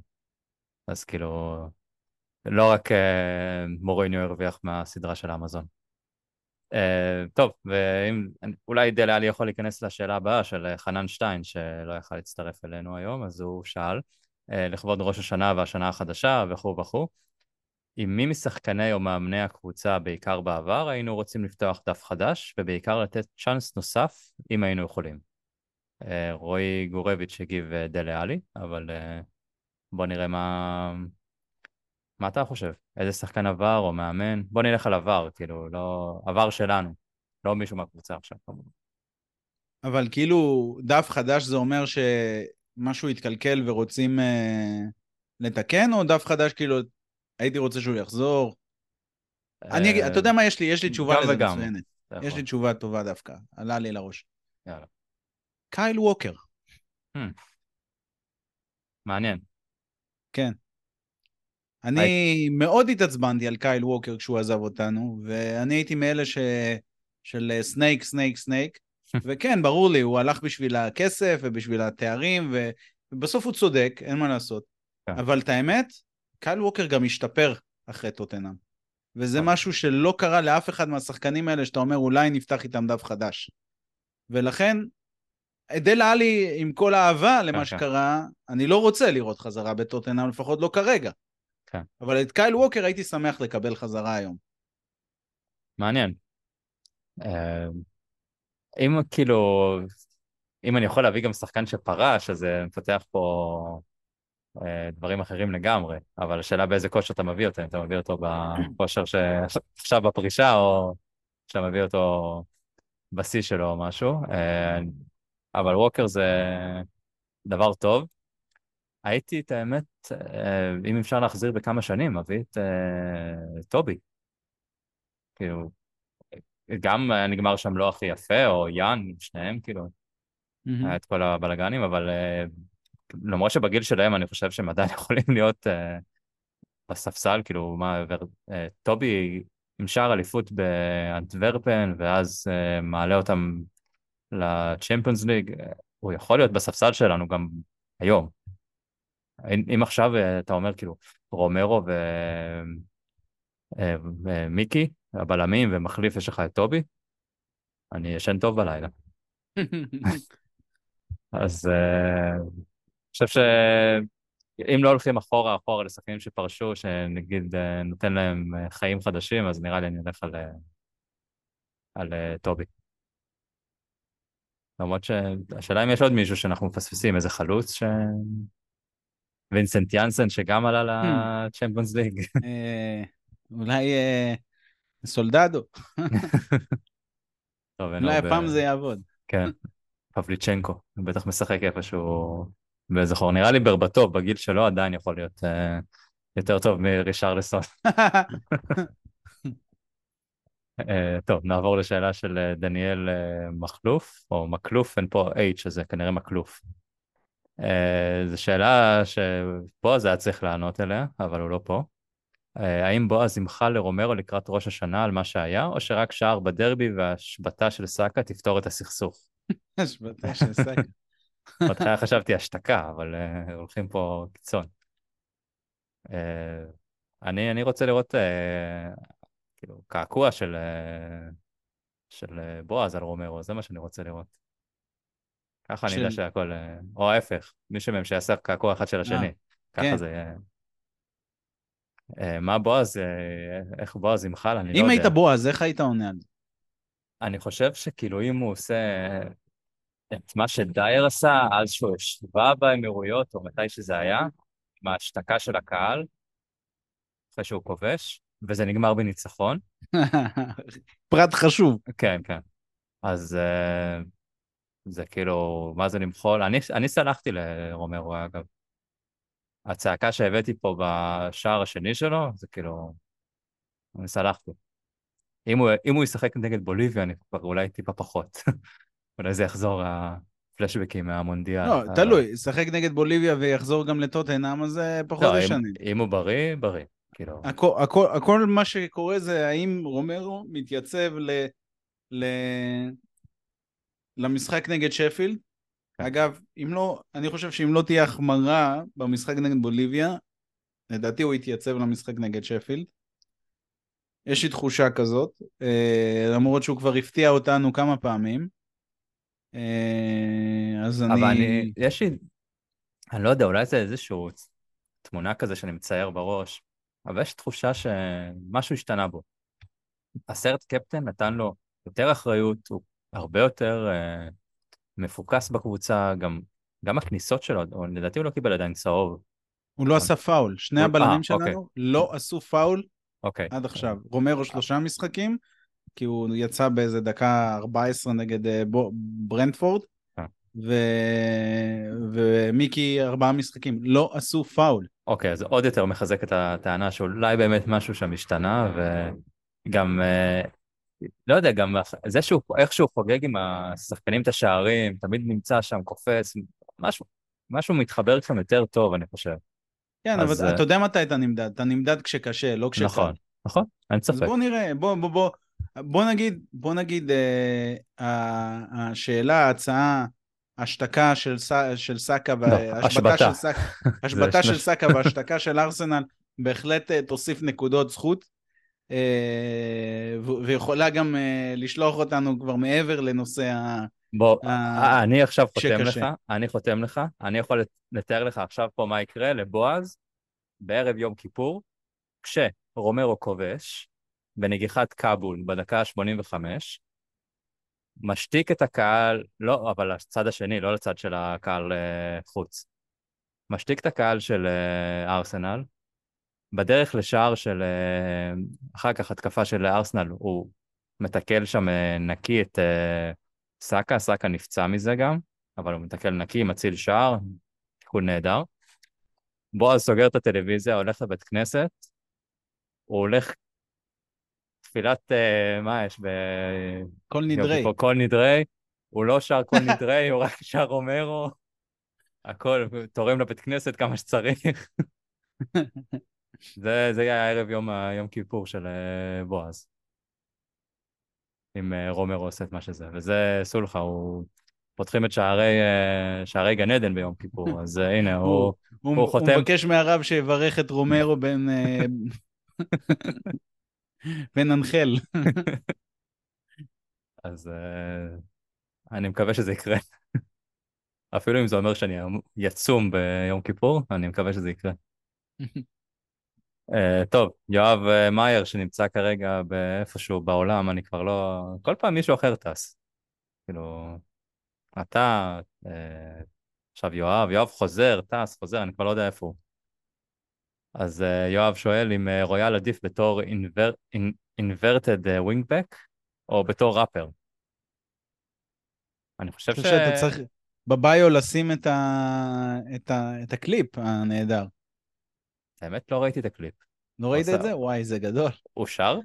Speaker 1: אז כאילו, לא רק מוריניו הרוויח מהסדרה של אמזון. Uh, טוב, ואם, אולי דלה עלי יכול להיכנס לשאלה הבאה של אה, חנן שטיין, שלא יכל להצטרף אלינו היום, אז הוא שאל, uh, לכבוד ראש השנה והשנה החדשה וכו' וכו', עם מי משחקני או מאמני הקבוצה, בעיקר בעבר, היינו רוצים לפתוח דף חדש, ובעיקר לתת צ'אנס נוסף, אם היינו יכולים. Uh, רועי גורביץ' הגיב דלה עלי, אבל uh, בוא נראה מה, מה אתה חושב? איזה שחקן עבר או מאמן? בוא נלך על עבר, כאילו, לא... עבר שלנו, לא מישהו מהקבוצה עכשיו, כמובן.
Speaker 2: אבל כאילו, דף חדש זה אומר שמשהו התקלקל ורוצים אה, לתקן, או דף חדש כאילו, הייתי רוצה שהוא יחזור? אה... אני אגיד, אתה יודע מה יש לי? יש לי תשובה לזה. מצוינת. יש לי תשובה טובה דווקא, עלה לי לראש.
Speaker 1: יאללה.
Speaker 2: קייל ווקר. Hmm.
Speaker 1: מעניין.
Speaker 2: כן. אני. מאוד התעצבנתי על קייל ווקר כשהוא עזב אותנו, ואני הייתי מאלה ש... של snake, snake, snake, וכן, ברור לי, הוא הלך בשביל הכסף ובשביל התארים. ובסוף הוא צודק, אין מה לעשות. כן. אבל את האמת, קייל ווקר גם השתפר אחרי טוטנאם. וזה
Speaker 1: נכון.
Speaker 2: משהו שלא קרה לאף אחד מהשחקנים האלה, שאתה אומר, אולי נפתח איתם דף חדש. ולכן, דל עלי, עם כל האהבה למה
Speaker 1: כן.
Speaker 2: שקרה, אני לא רוצה לראות חזרה בטוטנאם, לפחות לא כרגע.
Speaker 1: כן.
Speaker 2: אבל את קייל ווקר הייתי שמח לקבל חזרה היום.
Speaker 1: מעניין. אה, אם כאילו, אם אני יכול להביא גם שחקן שפרש, אז זה מפתח פה אה, דברים אחרים לגמרי, אבל השאלה באיזה כושר אתה מביא אותו, אם אתה מביא אותו בכושר שעכשיו בפרישה, או שאתה מביא אותו בשיא שלו או משהו. אה, אבל ווקר זה דבר טוב. הייתי, את האמת, אה, אם אפשר להחזיר בכמה שנים, מביא את אה, טובי. כאילו, גם נגמר שם לא הכי יפה, או יאן, שניהם, כאילו, היה את כל הבלגנים, אבל אה, למרות שבגיל שלהם אני חושב שהם עדיין יכולים להיות אה, בספסל, כאילו, מה, ור, אה, טובי עם שער אליפות באנטוורפן, ואז אה, מעלה אותם לצ'מפיונס ליג, אה, הוא יכול להיות בספסל שלנו גם היום. אם עכשיו אתה אומר כאילו רומרו ו... ומיקי, הבלמים, ומחליף יש לך את טובי, אני ישן טוב בלילה. אז חושב שאם לא הולכים אחורה אחורה לשחקנים שפרשו, שנגיד אה, נותן להם אה, חיים חדשים, אז נראה לי אני אלך על, אה, על טובי. למרות שהשאלה אם יש עוד מישהו שאנחנו מפספסים, איזה חלוץ ש... וינסנט יאנסן שגם עלה לצ'מפיונס ליג.
Speaker 2: אה, אולי סולדדו, אולי הפעם זה יעבוד.
Speaker 1: כן, פבליצ'נקו, הוא בטח משחק איפשהו חור. נראה לי ברבטוב, בגיל שלו עדיין יכול להיות אה, יותר טוב מרישרלסון. אה, טוב, נעבור לשאלה של אה, דניאל אה, מחלוף, או מקלוף, אין פה H, אז זה כנראה מקלוף. אה, זו שאלה שבועז היה צריך לענות עליה, אבל הוא לא פה. אה, האם בועז ימחל לרומרו לקראת ראש השנה על מה שהיה, או שרק שער בדרבי והשבתה של סאקה תפתור את הסכסוך?
Speaker 2: השבתה של סאקה.
Speaker 1: בהתחלה חשבתי השתקה, אבל uh, הולכים פה קיצון. Uh, אני, אני רוצה לראות uh, כאילו קעקוע של, uh, של uh, בועז על רומרו, זה מה שאני רוצה לראות. ככה אני
Speaker 2: של-
Speaker 1: יודע שהכל, uh, או ההפך, מישהו מהם שיעשה קעקוע אחד של השני. ככה
Speaker 2: כן.
Speaker 1: זה יהיה. Uh, מה בועז, uh, איך בועז ימחל, אני לא יודע.
Speaker 2: אם היית בועז, איך היית עונה על זה?
Speaker 1: אני חושב שכאילו אם הוא עושה את מה שדייר עשה, אז שהוא השווה באמירויות, או מתי שזה היה, עם ההשתקה של הקהל, אחרי שהוא כובש, וזה נגמר בניצחון.
Speaker 2: פרט חשוב.
Speaker 1: כן, כן. אז uh, זה כאילו, מה זה למחול? אני, אני סלחתי לרומרו, אגב. הצעקה שהבאתי פה בשער השני שלו, זה כאילו, אני סלחתי. אם הוא, אם הוא ישחק נגד בוליביה, אני כבר אולי טיפה פחות. אולי זה יחזור הפלשבקים מהמונדיאל.
Speaker 2: לא,
Speaker 1: אבל-
Speaker 2: תלוי, ישחק נגד בוליביה ויחזור גם לטוטנאם, אז זה פחות
Speaker 1: לא, אם. אם הוא בריא, בריא. כאילו,
Speaker 2: הכל, הכל, הכל מה שקורה זה האם רומרו מתייצב ל, ל, למשחק נגד שפילד.
Speaker 1: כן.
Speaker 2: אגב, אם לא, אני חושב שאם לא תהיה החמרה במשחק נגד בוליביה, לדעתי הוא יתייצב למשחק נגד שפילד. יש לי תחושה כזאת, אה, למרות שהוא כבר הפתיע אותנו כמה פעמים. אה, אז אני...
Speaker 1: אבל אני, יש לי, אני לא יודע, אולי זה איזושהי תמונה כזה שאני מצייר בראש, אבל יש תחושה שמשהו השתנה בו. הסרט קפטן נתן לו יותר אחריות, הוא הרבה יותר אה, מפוקס בקבוצה, גם, גם הכניסות שלו, או לדעתי הוא לא קיבל עדיין צהוב.
Speaker 2: הוא לא עשה פאול. שני
Speaker 1: הוא-
Speaker 2: הבלמים
Speaker 1: אה,
Speaker 2: שלנו
Speaker 1: אוקיי.
Speaker 2: לא עשו פאול
Speaker 1: אוקיי.
Speaker 2: עד עכשיו. רומרו שלושה משחקים, כי הוא יצא באיזה דקה 14 נגד אה, ברנדפורד,
Speaker 1: אה.
Speaker 2: ו... ומיקי ארבעה משחקים. לא עשו פאול.
Speaker 1: אוקיי, אז זה עוד יותר מחזק את הטענה שאולי באמת משהו שם השתנה, וגם, אה, לא יודע, גם זה שהוא, איך שהוא חוגג עם השחקנים את השערים, תמיד נמצא שם, קופץ, משהו, משהו מתחבר שם יותר טוב, אני חושב.
Speaker 2: כן,
Speaker 1: אז,
Speaker 2: אבל אתה יודע מתי אתה נמדד? אתה נמדד כשקשה, לא כשקל.
Speaker 1: נכון, נכון, אין
Speaker 2: אז
Speaker 1: ספק.
Speaker 2: בוא נראה, בוא, בוא, בוא, בוא נגיד, בוא נגיד, אה, ה- השאלה, ההצעה, השתקה של, ס- של סאקה,
Speaker 1: לא,
Speaker 2: והשבתה
Speaker 1: השבתה.
Speaker 2: של השבתה של סאקה והשתקה של ארסנל, בהחלט אה, תוסיף נקודות זכות. אה, ויכולה גם אה, לשלוח אותנו כבר מעבר לנושא ה...
Speaker 1: בוא,
Speaker 2: אה,
Speaker 1: אה, אני עכשיו חותם
Speaker 2: שקשה.
Speaker 1: לך, אני חותם לך, אני יכול לתאר לך עכשיו פה מה יקרה לבועז בערב יום כיפור, כשרומרו כובש בנגיחת כבול בדקה ה-85, משתיק את הקהל, לא, אבל לצד השני, לא לצד של הקהל אה, חוץ. משתיק את הקהל של אה, ארסנל, בדרך לשער של, אה, אחר כך התקפה של ארסנל, הוא מתקל שם אה, נקי את אה, סאקה, סאקה נפצע מזה גם, אבל הוא מתקל נקי, מציל שער, תיקון נהדר. בועז סוגר את הטלוויזיה, הולך לבית כנסת, הוא הולך תפילת, אה, מה יש ב...
Speaker 2: כל נדרי.
Speaker 1: כל נדרי, הוא לא שר כל נדרי, הוא רק שר רומרו, הכל, תורם לבית כנסת כמה שצריך. זה, זה יהיה הערב יום, יום כיפור של אה, בועז. אם אה, רומרו עושה את מה שזה, וזה סולחה, הוא... פותחים את שערי, שערי גן עדן ביום כיפור, אז הנה, הוא...
Speaker 2: הוא, הוא,
Speaker 1: הוא
Speaker 2: הוא
Speaker 1: חותם.
Speaker 2: מבקש מהרב שיברך את רומרו בן... אנחל.
Speaker 1: אז אה, אני מקווה שזה יקרה. אפילו אם זה אומר שאני אמ- יצום ביום כיפור, אני מקווה שזה יקרה. Uh, טוב, יואב uh, מאייר שנמצא כרגע באיפשהו בעולם, אני כבר לא... כל פעם מישהו אחר טס. כאילו, אתה, uh, עכשיו יואב, יואב חוזר, טס, חוזר, אני כבר לא יודע איפה הוא. אז אה, יואב שואל אם אה, רויאל עדיף בתור inverted אה, wingback או בתור ראפר. אני חושב
Speaker 2: אני
Speaker 1: ש...
Speaker 2: חושב שאתה צריך ב bio לשים את, ה... את, ה... את הקליפ הנהדר.
Speaker 1: האמת לא ראיתי את הקליפ.
Speaker 2: לא ראית את זה? וואי, זה גדול.
Speaker 1: הוא שר?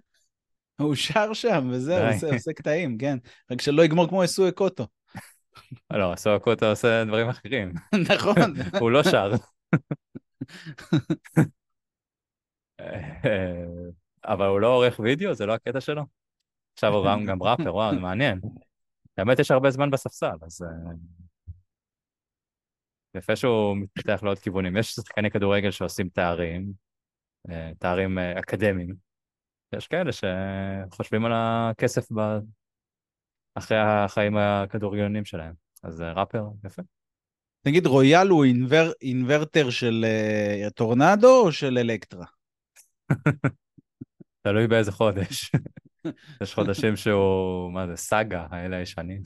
Speaker 2: הוא שר שם, וזהו. עושה, עושה קטעים, כן. רק שלא יגמור כמו אסו אקוטו.
Speaker 1: לא, אסו אקוטו עושה דברים אחרים.
Speaker 2: נכון.
Speaker 1: הוא לא שר. אה, אבל הוא לא עורך וידאו, זה לא הקטע שלו. עכשיו הוא רם גם ראפר, וואו, זה מעניין. האמת יש הרבה זמן בספסל, אז... אה, יפה שהוא מתפתח לעוד כיוונים. יש שחקני כדורגל שעושים תארים, אה, תארים אקדמיים. יש כאלה שחושבים על הכסף ב... אחרי החיים הכדורגלנים שלהם. אז ראפר, יפה.
Speaker 2: נגיד רויאל הוא אינבר... אינברטר של טורנדו או של אלקטרה?
Speaker 1: תלוי באיזה חודש. יש חודשים שהוא, מה זה, סאגה, האלה הישנים.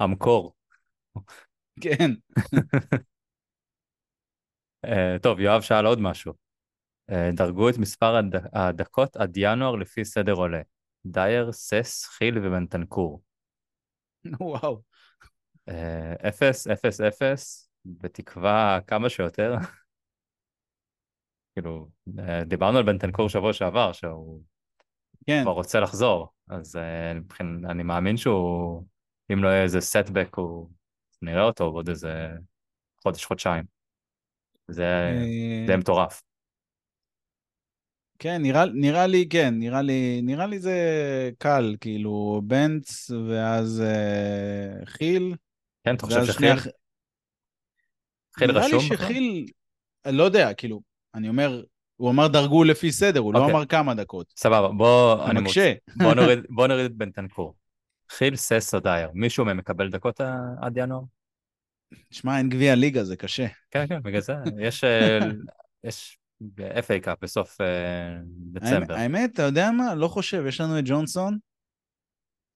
Speaker 1: המקור.
Speaker 2: כן.
Speaker 1: Uh, טוב, יואב שאל עוד משהו. Uh, דרגו את מספר הד... הדקות עד ינואר לפי סדר עולה. דייר, סס, חיל ובנטנקור.
Speaker 2: וואו.
Speaker 1: Uh, אפס, אפס, אפס, בתקווה כמה שיותר. כאילו, uh, דיברנו על בנטנקור שבוע שעבר, שהוא
Speaker 2: כן.
Speaker 1: כבר רוצה לחזור, אז uh, מבחין, אני מאמין שהוא, אם לא יהיה איזה סטבק, הוא נראה אותו בעוד איזה חודש, חודשיים. זה,
Speaker 2: אה,
Speaker 1: זה מטורף.
Speaker 2: כן, נראה, נראה לי, כן, נראה לי, נראה לי זה קל, כאילו, בנץ, ואז אה, חיל,
Speaker 1: כן, אתה חושב שחיל
Speaker 2: אח-
Speaker 1: חיל
Speaker 2: נראה לי
Speaker 1: רשום בכלל?
Speaker 2: שחיל, לא יודע, כאילו, אני אומר, הוא אמר דרגו לפי סדר, הוא לא
Speaker 1: אוקיי.
Speaker 2: אמר כמה דקות.
Speaker 1: סבבה, בוא, אני
Speaker 2: מקשה.
Speaker 1: בוא, נוריד, בוא נוריד את בנטנקור. חיל, סס או דייר, מישהו מהם מקבל דקות עד ינואר?
Speaker 2: שמע, אין גביע ליגה, זה קשה.
Speaker 1: כן, כן, בגלל זה. יש, אה, יש FA קאפ בסוף אה, דצמבר.
Speaker 2: האמת, אתה יודע מה? לא חושב, יש לנו את ג'ונסון,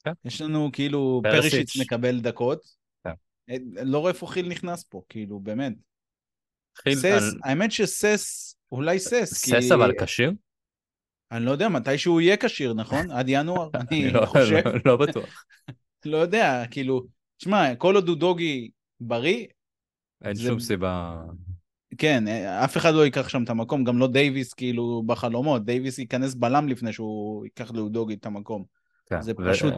Speaker 1: כן.
Speaker 2: יש לנו כאילו. פרשיץ מקבל דקות.
Speaker 1: כן.
Speaker 2: אה, לא רואה איפה חיל נכנס פה, כאילו, באמת. סס,
Speaker 1: על-
Speaker 2: האמת שסס, אולי סס, כי...
Speaker 1: סס אבל כשיר?
Speaker 2: אני לא יודע, מתי שהוא יהיה כשיר, נכון? עד ינואר? אני
Speaker 1: לא-
Speaker 2: חושב,
Speaker 1: לא- לא בטוח.
Speaker 2: לא יודע, כאילו, שמע, כל עוד הוא אודוגי בריא,
Speaker 1: אין
Speaker 2: זה-
Speaker 1: שום סיבה.
Speaker 2: כן, אף אחד לא ייקח שם את המקום, גם לא דייוויס כאילו בחלומות, דייוויס ייכנס בלם לפני שהוא ייקח לאודוגי את המקום.
Speaker 1: כן,
Speaker 2: זה
Speaker 1: ו-
Speaker 2: פשוט...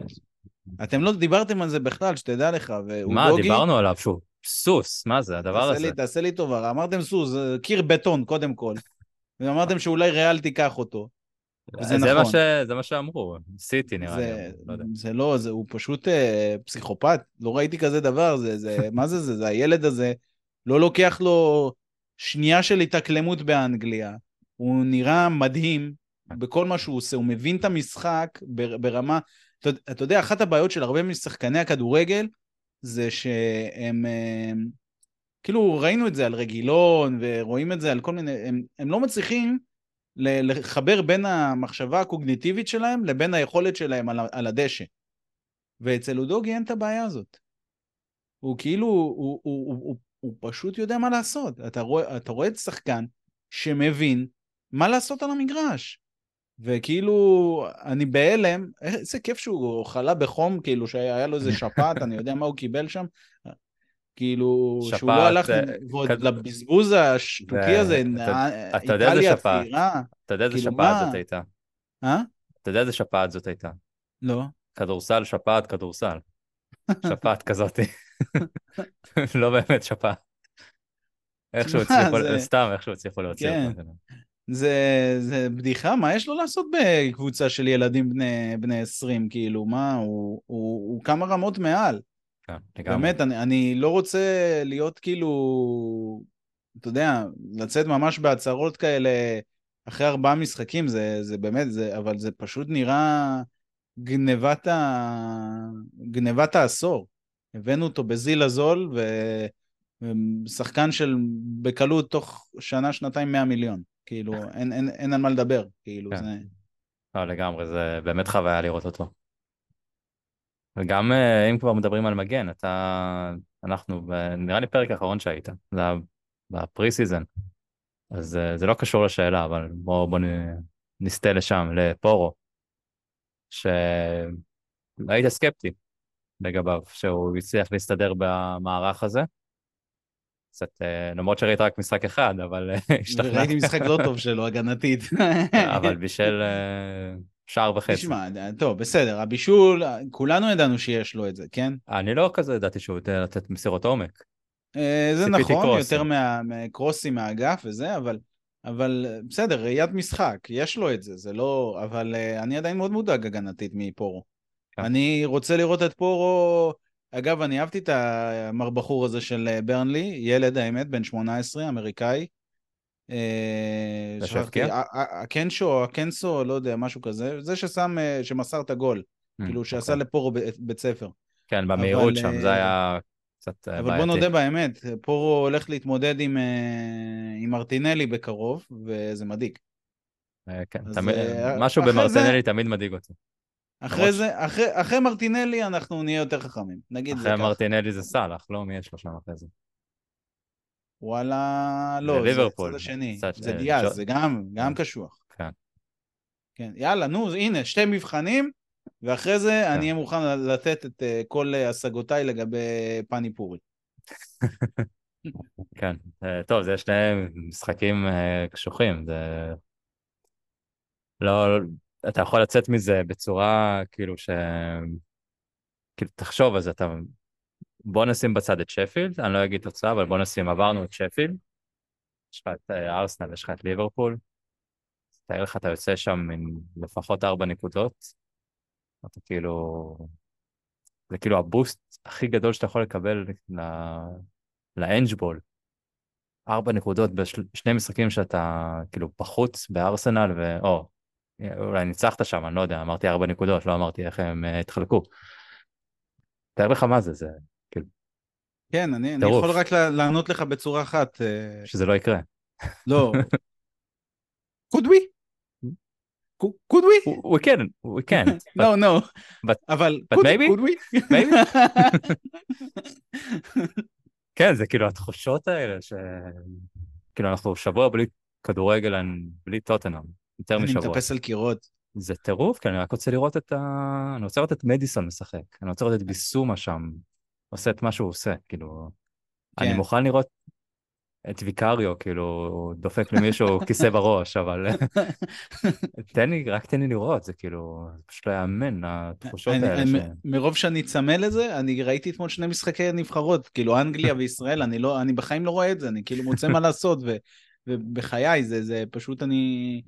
Speaker 2: אתם לא דיברתם על זה בכלל, שתדע לך, ואודוגי...
Speaker 1: מה, דיברנו עליו שהוא סוס, מה זה הדבר
Speaker 2: תעשה
Speaker 1: הזה?
Speaker 2: לי, תעשה לי טובה, אמרתם סוס, זה קיר בטון קודם כל, ואמרתם שאולי ריאל תיקח אותו. וזה
Speaker 1: זה
Speaker 2: נכון.
Speaker 1: מה ש- זה מה שאמרו, סיטי נראה לי,
Speaker 2: זה,
Speaker 1: לא יודע.
Speaker 2: זה לא, זה, הוא פשוט אה, פסיכופת, לא ראיתי כזה דבר, זה, זה, מה זה זה, זה הילד הזה, לא לוקח לו שנייה של התאקלמות באנגליה, הוא נראה מדהים, בכל מה שהוא עושה, הוא מבין את המשחק ברמה... אתה, אתה יודע, אחת הבעיות של הרבה משחקני הכדורגל זה שהם... הם, כאילו ראינו את זה על רגילון ורואים את זה על כל מיני... הם, הם לא מצליחים לחבר בין המחשבה הקוגניטיבית שלהם לבין היכולת שלהם על, על הדשא. ואצל אודוגי אין את הבעיה הזאת. הוא כאילו, הוא, הוא, הוא, הוא, הוא פשוט יודע מה לעשות. אתה רואה, אתה רואה את שחקן שמבין מה לעשות על המגרש. וכאילו, אני בהלם, איזה כיף שהוא חלה בחום, כאילו שהיה לו איזה שפעת, אני יודע מה הוא קיבל שם. כאילו, שפעת, שהוא לא הלך אה, ועוד כד... לבזבוז השטוקי ו... הזה,
Speaker 1: אתה, אתה יודע איזה שפעת, אתה יודע איזה כאילו, שפעת מה... זאת הייתה.
Speaker 2: אה?
Speaker 1: אתה יודע איזה שפעת זאת הייתה.
Speaker 2: לא.
Speaker 1: כדורסל, שפעת, כדורסל. שפעת כזאתי. לא באמת שפעת. איכשהו הצליחו, זה... סתם איכשהו הצליחו להוציא כן.
Speaker 2: זה, זה בדיחה, מה יש לו לעשות בקבוצה של ילדים בני, בני 20, כאילו, מה, הוא, הוא, הוא כמה רמות מעל.
Speaker 1: כן,
Speaker 2: באמת, אני, אני לא רוצה להיות כאילו, אתה יודע, לצאת ממש בהצהרות כאלה אחרי ארבעה משחקים, זה, זה באמת, זה, אבל זה פשוט נראה גנבת, ה... גנבת העשור. הבאנו אותו בזיל הזול, ו... ושחקן של בקלות תוך שנה, שנתיים, 100 מיליון. כאילו, אין, אין, אין על מה לדבר, כאילו, כן. זה...
Speaker 1: לא, לגמרי, זה באמת חוויה לראות אותו. וגם אה, אם כבר מדברים על מגן, אתה, אנחנו, נראה לי פרק האחרון שהיית, זה היה ב pre-season, אז אה, זה לא קשור לשאלה, אבל בואו בוא נסטה לשם, לפורו, שהיית סקפטי לגביו, שהוא הצליח להסתדר במערך הזה. קצת, אה, למרות שראית רק משחק אחד, אבל
Speaker 2: השתכנעתי. ראיתי משחק לא טוב שלו, הגנתית.
Speaker 1: אבל בשל שער וחצי.
Speaker 2: תשמע, טוב, בסדר, הבישול, כולנו ידענו שיש לו את זה, כן?
Speaker 1: אני לא כזה ידעתי שהוא יודע לתת מסירות עומק.
Speaker 2: אה, זה נכון. יותר מהקרוסים מהאגף וזה, אבל, אבל בסדר, ראיית משחק, יש לו את זה, זה לא... אבל אני עדיין מאוד מודאג הגנתית מפורו. כן. אני רוצה לראות את פורו... אגב, אני אהבתי את המר בחור הזה של אה, ברנלי, ילד האמת, בן 18, אמריקאי.
Speaker 1: אה, שכחתי,
Speaker 2: הקנשו, הקנסו, לא יודע, משהו כזה, זה ששם, אה, שמסר את הגול, mm, כאילו שעשה אוקיי. לפורו בית ספר.
Speaker 1: כן, במהירות שם, זה היה קצת בעייתי.
Speaker 2: אבל בוא נודה באמת, פורו הולך להתמודד עם, עם מרטינלי בקרוב, וזה מדאיג.
Speaker 1: כן, משהו במרטינלי תמיד מדאיג אותי.
Speaker 2: אחרי זה, אחרי, אחרי מרטינלי אנחנו נהיה יותר חכמים, נגיד
Speaker 1: זה ככה. אחרי מרטינלי זה סאלח, לא? מי יש לו שם אחרי זה?
Speaker 2: וואלה, לא, זה הצד השני. זה דיאז, זה גם, גם כן. קשוח.
Speaker 1: כן.
Speaker 2: כן, יאללה, נו, הנה, שתי מבחנים, ואחרי זה כן. אני אהיה מוכן לתת את uh, כל השגותיי לגבי פאני פורי.
Speaker 1: כן, uh, טוב, זה שני משחקים קשוחים, זה... לא, אתה יכול לצאת מזה בצורה כאילו ש... כאילו תחשוב על זה, אתה... בוא נשים בצד את שפילד, אני לא אגיד תוצאה, אבל בוא נשים, עברנו את שפילד, יש לך את אה, ארסנל, יש לך את ליברפול, תאר לך, אתה יוצא שם עם לפחות ארבע נקודות, אתה כאילו... זה כאילו הבוסט הכי גדול שאתה יכול לקבל לאנג'בול. ארבע נקודות בשני משחקים שאתה כאילו בחוץ בארסנל, ו... או אולי ניצחת שם, אני לא יודע, אמרתי ארבע נקודות, לא אמרתי איך הם uh, התחלקו. תאר לך מה זה, זה כאילו...
Speaker 2: כן, אני, אני יכול רק לענות לך בצורה אחת. אה,
Speaker 1: שזה לא יקרה.
Speaker 2: לא. could we? could we?
Speaker 1: We can, we can.
Speaker 2: But, no, no.
Speaker 1: But,
Speaker 2: אבל
Speaker 1: but could, maybe?
Speaker 2: could we?
Speaker 1: maybe? כן, זה כאילו התחושות האלה, ש... כאילו אנחנו שבוע בלי כדורגל, בלי טוטנאם. יותר משבוע.
Speaker 2: אני מטפס על קירות.
Speaker 1: זה טירוף, כי אני רק רוצה לראות את ה... אני רוצה לראות את מדיסון משחק. אני רוצה לראות את ביסומה שם, עושה את מה שהוא עושה, כאילו... כן. אני מוכן לראות את ויקריו, כאילו, דופק למישהו כיסא בראש, אבל תן לי, רק תן לי לראות, זה כאילו, פשוט לא יאמן, התחושות אני, האלה. אני, ש...
Speaker 2: מרוב שאני צמא לזה, אני ראיתי אתמול שני משחקי נבחרות, כאילו אנגליה וישראל, אני, לא, אני בחיים לא רואה את זה, אני כאילו מוצא מה לעשות, ו, ובחיי זה, זה פשוט אני...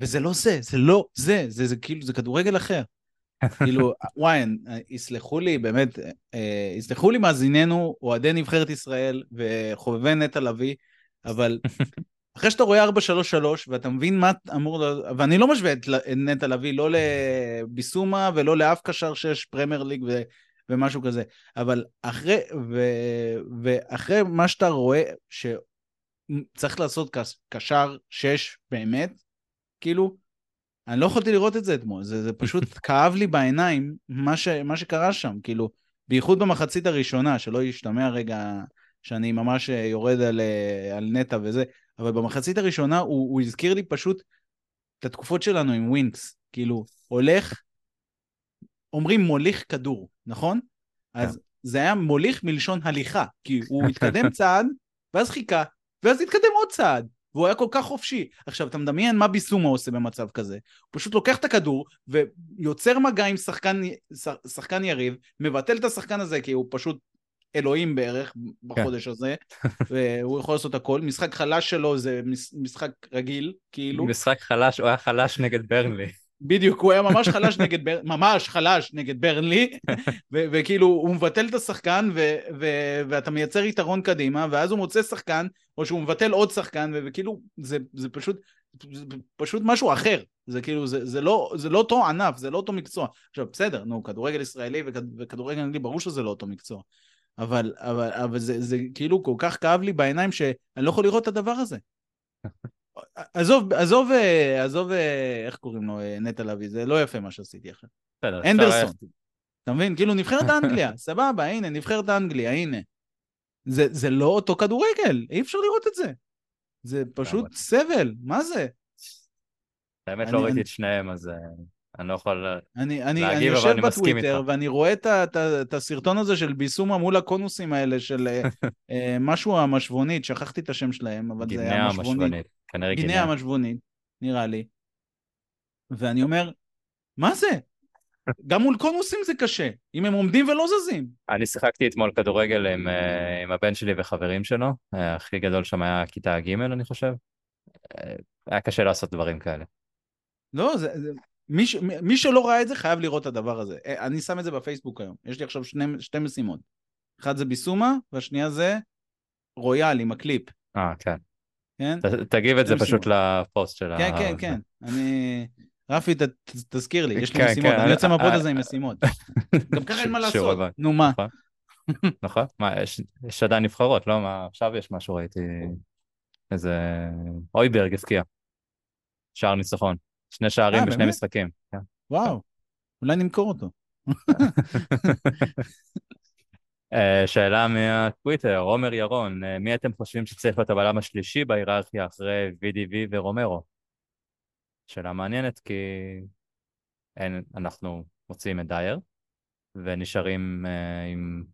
Speaker 2: וזה לא זה, זה לא זה, זה, זה כאילו, זה כדורגל אחר. כאילו, וואי, יסלחו לי, באמת, אה, יסלחו לי מאזיננו, אוהדי נבחרת ישראל וחובבי נטע לביא, אבל אחרי שאתה רואה 4-3-3 ואתה מבין מה אמור, ואני לא משווה את נטע לביא לא לביסומה ולא לאף קשר שיש פרמייר ליג ו... ומשהו כזה, אבל אחרי, ו... ואחרי מה שאתה רואה שצריך לעשות קשר 6 באמת, כאילו, אני לא יכולתי לראות את זה אתמול, זה, זה פשוט כאב לי בעיניים מה, ש... מה שקרה שם, כאילו, בייחוד במחצית הראשונה, שלא ישתמע רגע שאני ממש יורד על, על נטע וזה, אבל במחצית הראשונה הוא, הוא הזכיר לי פשוט את התקופות שלנו עם ווינקס. כאילו, הולך, אומרים מוליך כדור, נכון? כן. אז זה היה מוליך מלשון הליכה, כי הוא התקדם צעד, ואז חיכה, ואז התקדם עוד צעד. והוא היה כל כך חופשי. עכשיו, אתה מדמיין מה ביסומו עושה במצב כזה. הוא פשוט לוקח את הכדור ויוצר מגע עם שחקן, שחקן יריב, מבטל את השחקן הזה כי הוא פשוט אלוהים בערך בחודש כן. הזה, והוא יכול לעשות הכל. משחק חלש שלו זה משחק רגיל, כאילו.
Speaker 1: משחק חלש, הוא היה חלש נגד ברנלי.
Speaker 2: בדיוק, הוא היה ממש חלש נגד ברנלי, ממש חלש נגד ברנלי, וכאילו הוא מבטל את השחקן ואתה מייצר יתרון קדימה, ואז הוא מוצא שחקן, או שהוא מבטל עוד שחקן, וכאילו זה, זה פשוט, זה פשוט משהו אחר, זה כאילו, זה, זה, לא, זה לא אותו ענף, זה לא אותו מקצוע. עכשיו בסדר, נו, כדורגל ישראלי וכדורגל אנגלי, ברור שזה לא אותו מקצוע. אבל, אבל, אבל זה, זה כאילו כל כך כאב לי בעיניים שאני לא יכול לראות את הדבר הזה. עזוב, עזוב, עזוב, איך קוראים לו, נטע לביא, זה לא יפה מה שעשיתי אחר. אנדרסון. אתה מבין? כאילו נבחרת אנגליה, סבבה, הנה, נבחרת אנגליה, הנה. זה, זה לא אותו כדורגל, אי אפשר לראות את זה. זה פשוט סבל, מה זה?
Speaker 1: האמת לא ראיתי את שניהם, אז... אה, אני לא יכול
Speaker 2: אני, אני, להגיב, אני אבל אני מסכים איתך. אני יושב בטוויטר ואני רואה את, הסרטון הזה של ביסומה מול הקונוסים האלה של אה, אה, משהו המשבונית, שכחתי את השם שלהם, אבל זה המשבונית. כנראה גינאה. גינאה המשבונית, נראה לי. ואני אומר, מה זה? גם מול קונוסים זה קשה, אם הם עומדים ולא זזים.
Speaker 1: אני שיחקתי אתמול כדורגל עם, אה, עם הבן שלי וחברים שלו, הכי גדול שם היה כיתה ג' אני חושב. היה קשה לעשות דברים כאלה.
Speaker 2: לא, זה, זה, מי, מי שלא ראה את זה חייב לראות את הדבר הזה. אה, אני שם את זה בפייסבוק היום. יש לי עכשיו שני, שתי משימות. אחד זה ביסומה, והשנייה זה רויאל עם הקליפ.
Speaker 1: אה, כן. כן? ת, תגיב את זה משימות. פשוט לפוסט של
Speaker 2: כן, ה... כן, כן, כן. אני... רפי, ת, תזכיר לי, יש לי כן, משימות. כן, אני יוצא מהפוד הזה עם משימות. גם ככה אין מה לעשות. נו, מה?
Speaker 1: נכון. נכון. מה, יש, עדיין נבחרות, לא? מה, עכשיו יש משהו, ראיתי איזה... אויברג הפקיע. שער ניצחון. שני שערים בשני אה, משחקים.
Speaker 2: וואו, אולי נמכור אותו.
Speaker 1: אה, שאלה מהטוויטר, עומר ירון, אה, מי אתם חושבים שצריך להיות הבלם השלישי בהיררכיה אחרי VDV ורומרו? שאלה מעניינת כי אין, אנחנו מוציאים את דייר ונשארים uh, עם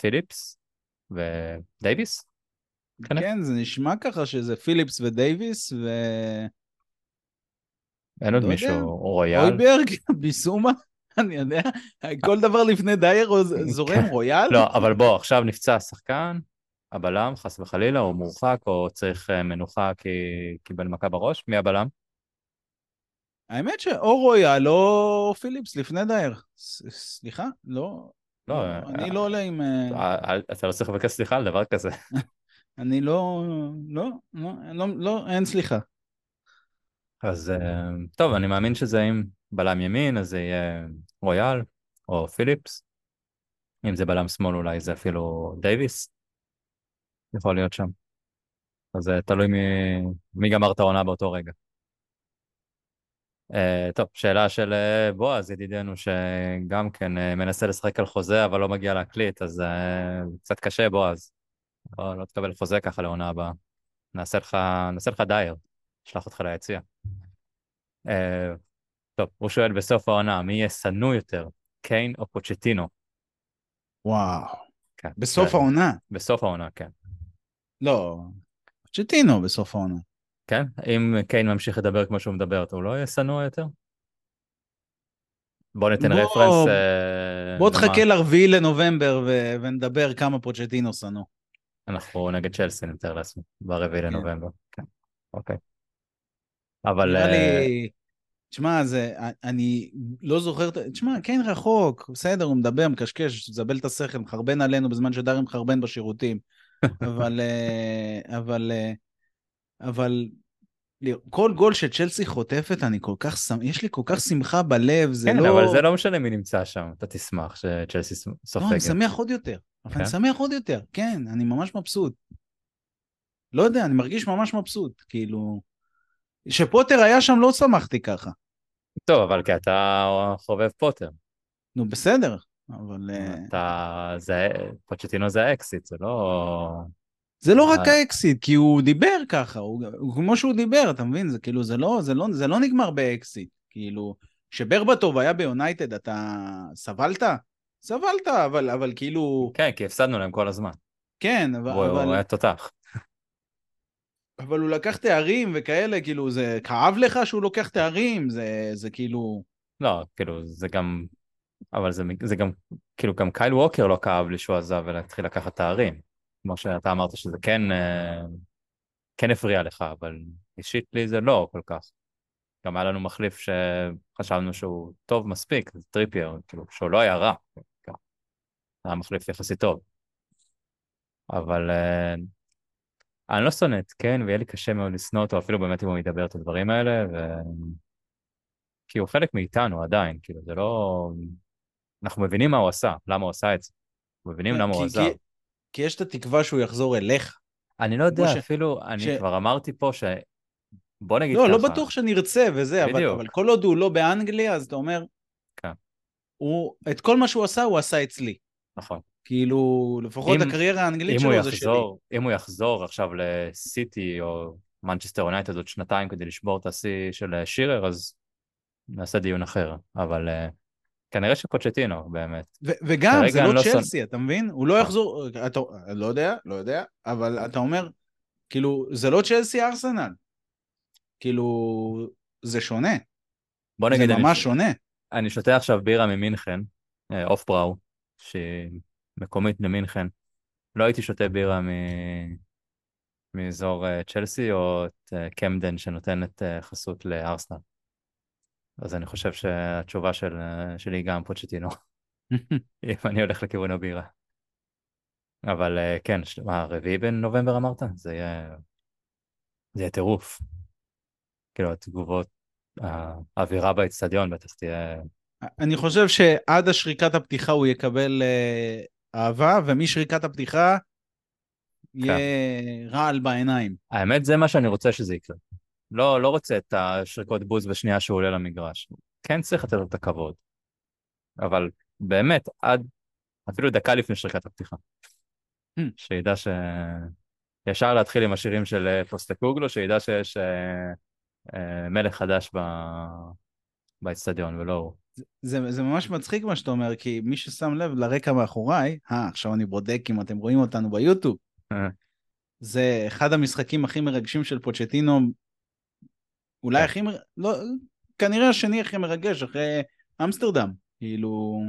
Speaker 1: פיליפס ודייוויס?
Speaker 2: כן, זה נשמע ככה שזה פיליפס ודייוויס ו...
Speaker 1: אין עוד לא מישהו, רויאל?
Speaker 2: אויברג, ביסומה, אני יודע, כל דבר לפני דייר זורם, כן. רויאל?
Speaker 1: לא, אבל בוא, עכשיו נפצע שחקן, הבלם, חס וחלילה, הוא מורחק, או צריך אה, מנוחה כי קיבל מכה בראש, מי הבלם?
Speaker 2: האמת שאו רויאל או פיליפס לפני דייר. סליחה? לא. לא, אני אה, לא עולה עם...
Speaker 1: אה, אתה לא צריך לבקש סליחה על דבר כזה.
Speaker 2: אני לא, לא, לא, לא, אין סליחה.
Speaker 1: אז טוב, אני מאמין שזה אם בלם ימין, אז זה יהיה רויאל או פיליפס. אם זה בלם שמאל אולי זה אפילו דייוויס. יכול להיות שם. אז זה תלוי מי, מי גמר את העונה באותו רגע. Uh, טוב, שאלה של uh, בועז, ידידנו, שגם כן uh, מנסה לשחק על חוזה, אבל לא מגיע להקליט, אז uh, קצת קשה, בועז. לא, לא תקבל חוזה ככה לעונה הבאה. נעשה לך, נעשה לך דייר. אשלח אותך ליציע. Uh, טוב, הוא שואל בסוף העונה, מי יהיה שנוא יותר, קיין או פוצ'טינו?
Speaker 2: וואו. כן, בסוף העונה?
Speaker 1: בסוף העונה, כן.
Speaker 2: לא, פוצ'טינו בסוף העונה.
Speaker 1: כן? אם קיין ממשיך לדבר כמו שהוא מדבר, הוא לא יהיה שנוא יותר? בוא ניתן בוא, רפרנס.
Speaker 2: Uh, בוא תחכה לרביעי לנובמבר ו- ונדבר כמה פוצ'טינו שנוא.
Speaker 1: אנחנו נגד צ'לסי, מתאר לעצמי, ברביעי כן. לנובמבר. כן, אוקיי. אבל...
Speaker 2: נראה לי... תשמע, זה, אני לא זוכר, תשמע, כן רחוק, בסדר, הוא מדבר, מקשקש, זבל את השכל, מחרבן עלינו בזמן שדרי מחרבן בשירותים. אבל, אה, אבל, אה, אבל כל גול שצ'לסי חוטפת, אני כל כך. יש לי כל כך שמחה בלב, זה
Speaker 1: כן,
Speaker 2: לא...
Speaker 1: אבל זה לא משנה מי נמצא שם, אתה תשמח שצ'לסי סופגת.
Speaker 2: לא, אני שמח עוד יותר. אבל
Speaker 1: כן?
Speaker 2: אני שמח עוד יותר, כן, אני ממש מבסוט. לא יודע, אני מרגיש ממש מבסוט, כאילו... כשפוטר היה שם לא שמחתי ככה.
Speaker 1: טוב, אבל כי אתה חובב פוטר.
Speaker 2: נו, בסדר, אבל... אה,
Speaker 1: אתה... זה... פוצ'טינו זה האקסית, זה לא...
Speaker 2: זה לא רק
Speaker 1: אה.
Speaker 2: האקסיט, כי הוא דיבר ככה, הוא, הוא כמו שהוא דיבר, אתה מבין? זה כאילו, זה לא, זה לא, זה לא נגמר באקסית. כאילו, כשברבטוב היה ביונייטד, אתה סבלת? סבלת, אבל, אבל כאילו...
Speaker 1: כן, כי הפסדנו להם כל הזמן.
Speaker 2: כן, אבל...
Speaker 1: הוא
Speaker 2: אבל...
Speaker 1: הוא היה תותח.
Speaker 2: אבל הוא לקח תארים וכאלה, כאילו, זה כאב לך שהוא לוקח תארים? זה, זה כאילו...
Speaker 1: לא, כאילו, זה גם... אבל זה, זה גם, כאילו, גם קייל ווקר לא כאב לי שהוא עזב ולהתחיל לקחת תארים. כמו שאתה אמרת שזה כן, אה, כן הפריע לך, אבל אישית לי זה לא כל כך. גם היה לנו מחליף שחשבנו שהוא טוב מספיק, זה טריפייר, כאילו, שהוא לא היה רע. היה מחליף יחסית טוב. אבל אה, אני לא שונא את קן, ויהיה לי קשה מאוד לשנוא אותו, אפילו באמת אם הוא ידבר את הדברים האלה, ו... כי הוא חלק מאיתנו עדיין, כאילו, זה לא... אנחנו מבינים מה הוא עשה, למה הוא עשה את זה. אנחנו מבינים למה הוא עזב.
Speaker 2: כי, יש את התקווה שהוא יחזור אליך.
Speaker 1: אני לא יודע,
Speaker 2: ש-
Speaker 1: אפילו, אני
Speaker 2: ש-
Speaker 1: כבר אמרתי פה ש... בוא נגיד
Speaker 2: לא,
Speaker 1: ככה.
Speaker 2: לא בטוח שנרצה וזה, אבל. אבל כל עוד הוא לא באנגליה, אז אתה אומר,
Speaker 1: כן.
Speaker 2: הוא, את כל מה שהוא עשה, הוא עשה אצלי.
Speaker 1: נכון.
Speaker 2: כאילו, לפחות
Speaker 1: אם-
Speaker 2: הקריירה האנגלית
Speaker 1: אם
Speaker 2: שלו זה שלי.
Speaker 1: יחזור, אם הוא יחזור עכשיו לסיטי או מנצ'סטר יונייטד עוד שנתיים כדי לשבור את השיא של אה, שירר, אז נעשה דיון אחר. אבל אה, כנראה שפוצ'טינו, באמת.
Speaker 2: ו- וגם, זה
Speaker 1: אני
Speaker 2: לא
Speaker 1: לא.
Speaker 2: צ'לסי, אתה מבין? הוא לא יחזור, אתה לא יודע, לא יודע, אבל אתה אומר, כאילו, זה לא צ'לסי ארסנל. כאילו, זה שונה.
Speaker 1: בוא
Speaker 2: זה
Speaker 1: נגיד, אני,
Speaker 2: ממש שונה.
Speaker 1: אני שותה עכשיו בירה ממינכן, אה, אוף בראו, שהיא מקומית למינכן. לא הייתי שותה בירה מ... מאזור אה, צ'לסי או את אה, קמדן שנותנת אה, חסות לארסנל. אז אני חושב שהתשובה של, שלי היא גם פוצ'טינו, אם אני הולך לכיוון הבירה. אבל כן, ש- מה, רביעי בנובמבר אמרת? זה יהיה... זה יהיה טירוף. כאילו, התגובות, האווירה באצטדיון בטח תהיה...
Speaker 2: אני חושב שעד השריקת הפתיחה הוא יקבל אהבה, ומשריקת הפתיחה יהיה רעל בעיניים.
Speaker 1: האמת, זה מה שאני רוצה שזה יקרה. לא, לא רוצה את השריקות בוז בשנייה שהוא עולה למגרש. כן צריך לתת לו את הכבוד. אבל באמת, עד אפילו דקה לפני שריקת הפתיחה.
Speaker 2: Hmm.
Speaker 1: שידע ש... ישר להתחיל עם השירים של אה, פוסטקוגלו, שידע שיש אה, אה, מלך חדש ב... באצטדיון, ולא הוא.
Speaker 2: זה, זה ממש מצחיק מה שאתה אומר, כי מי ששם לב לרקע מאחוריי, אה, עכשיו אני בודק אם אתם רואים אותנו ביוטיוב,
Speaker 1: אה,
Speaker 2: זה אחד המשחקים הכי מרגשים של פוצ'טינו, אולי
Speaker 1: כן.
Speaker 2: הכי, מר... לא, כנראה השני הכי מרגש, אחרי אמסטרדם, כאילו...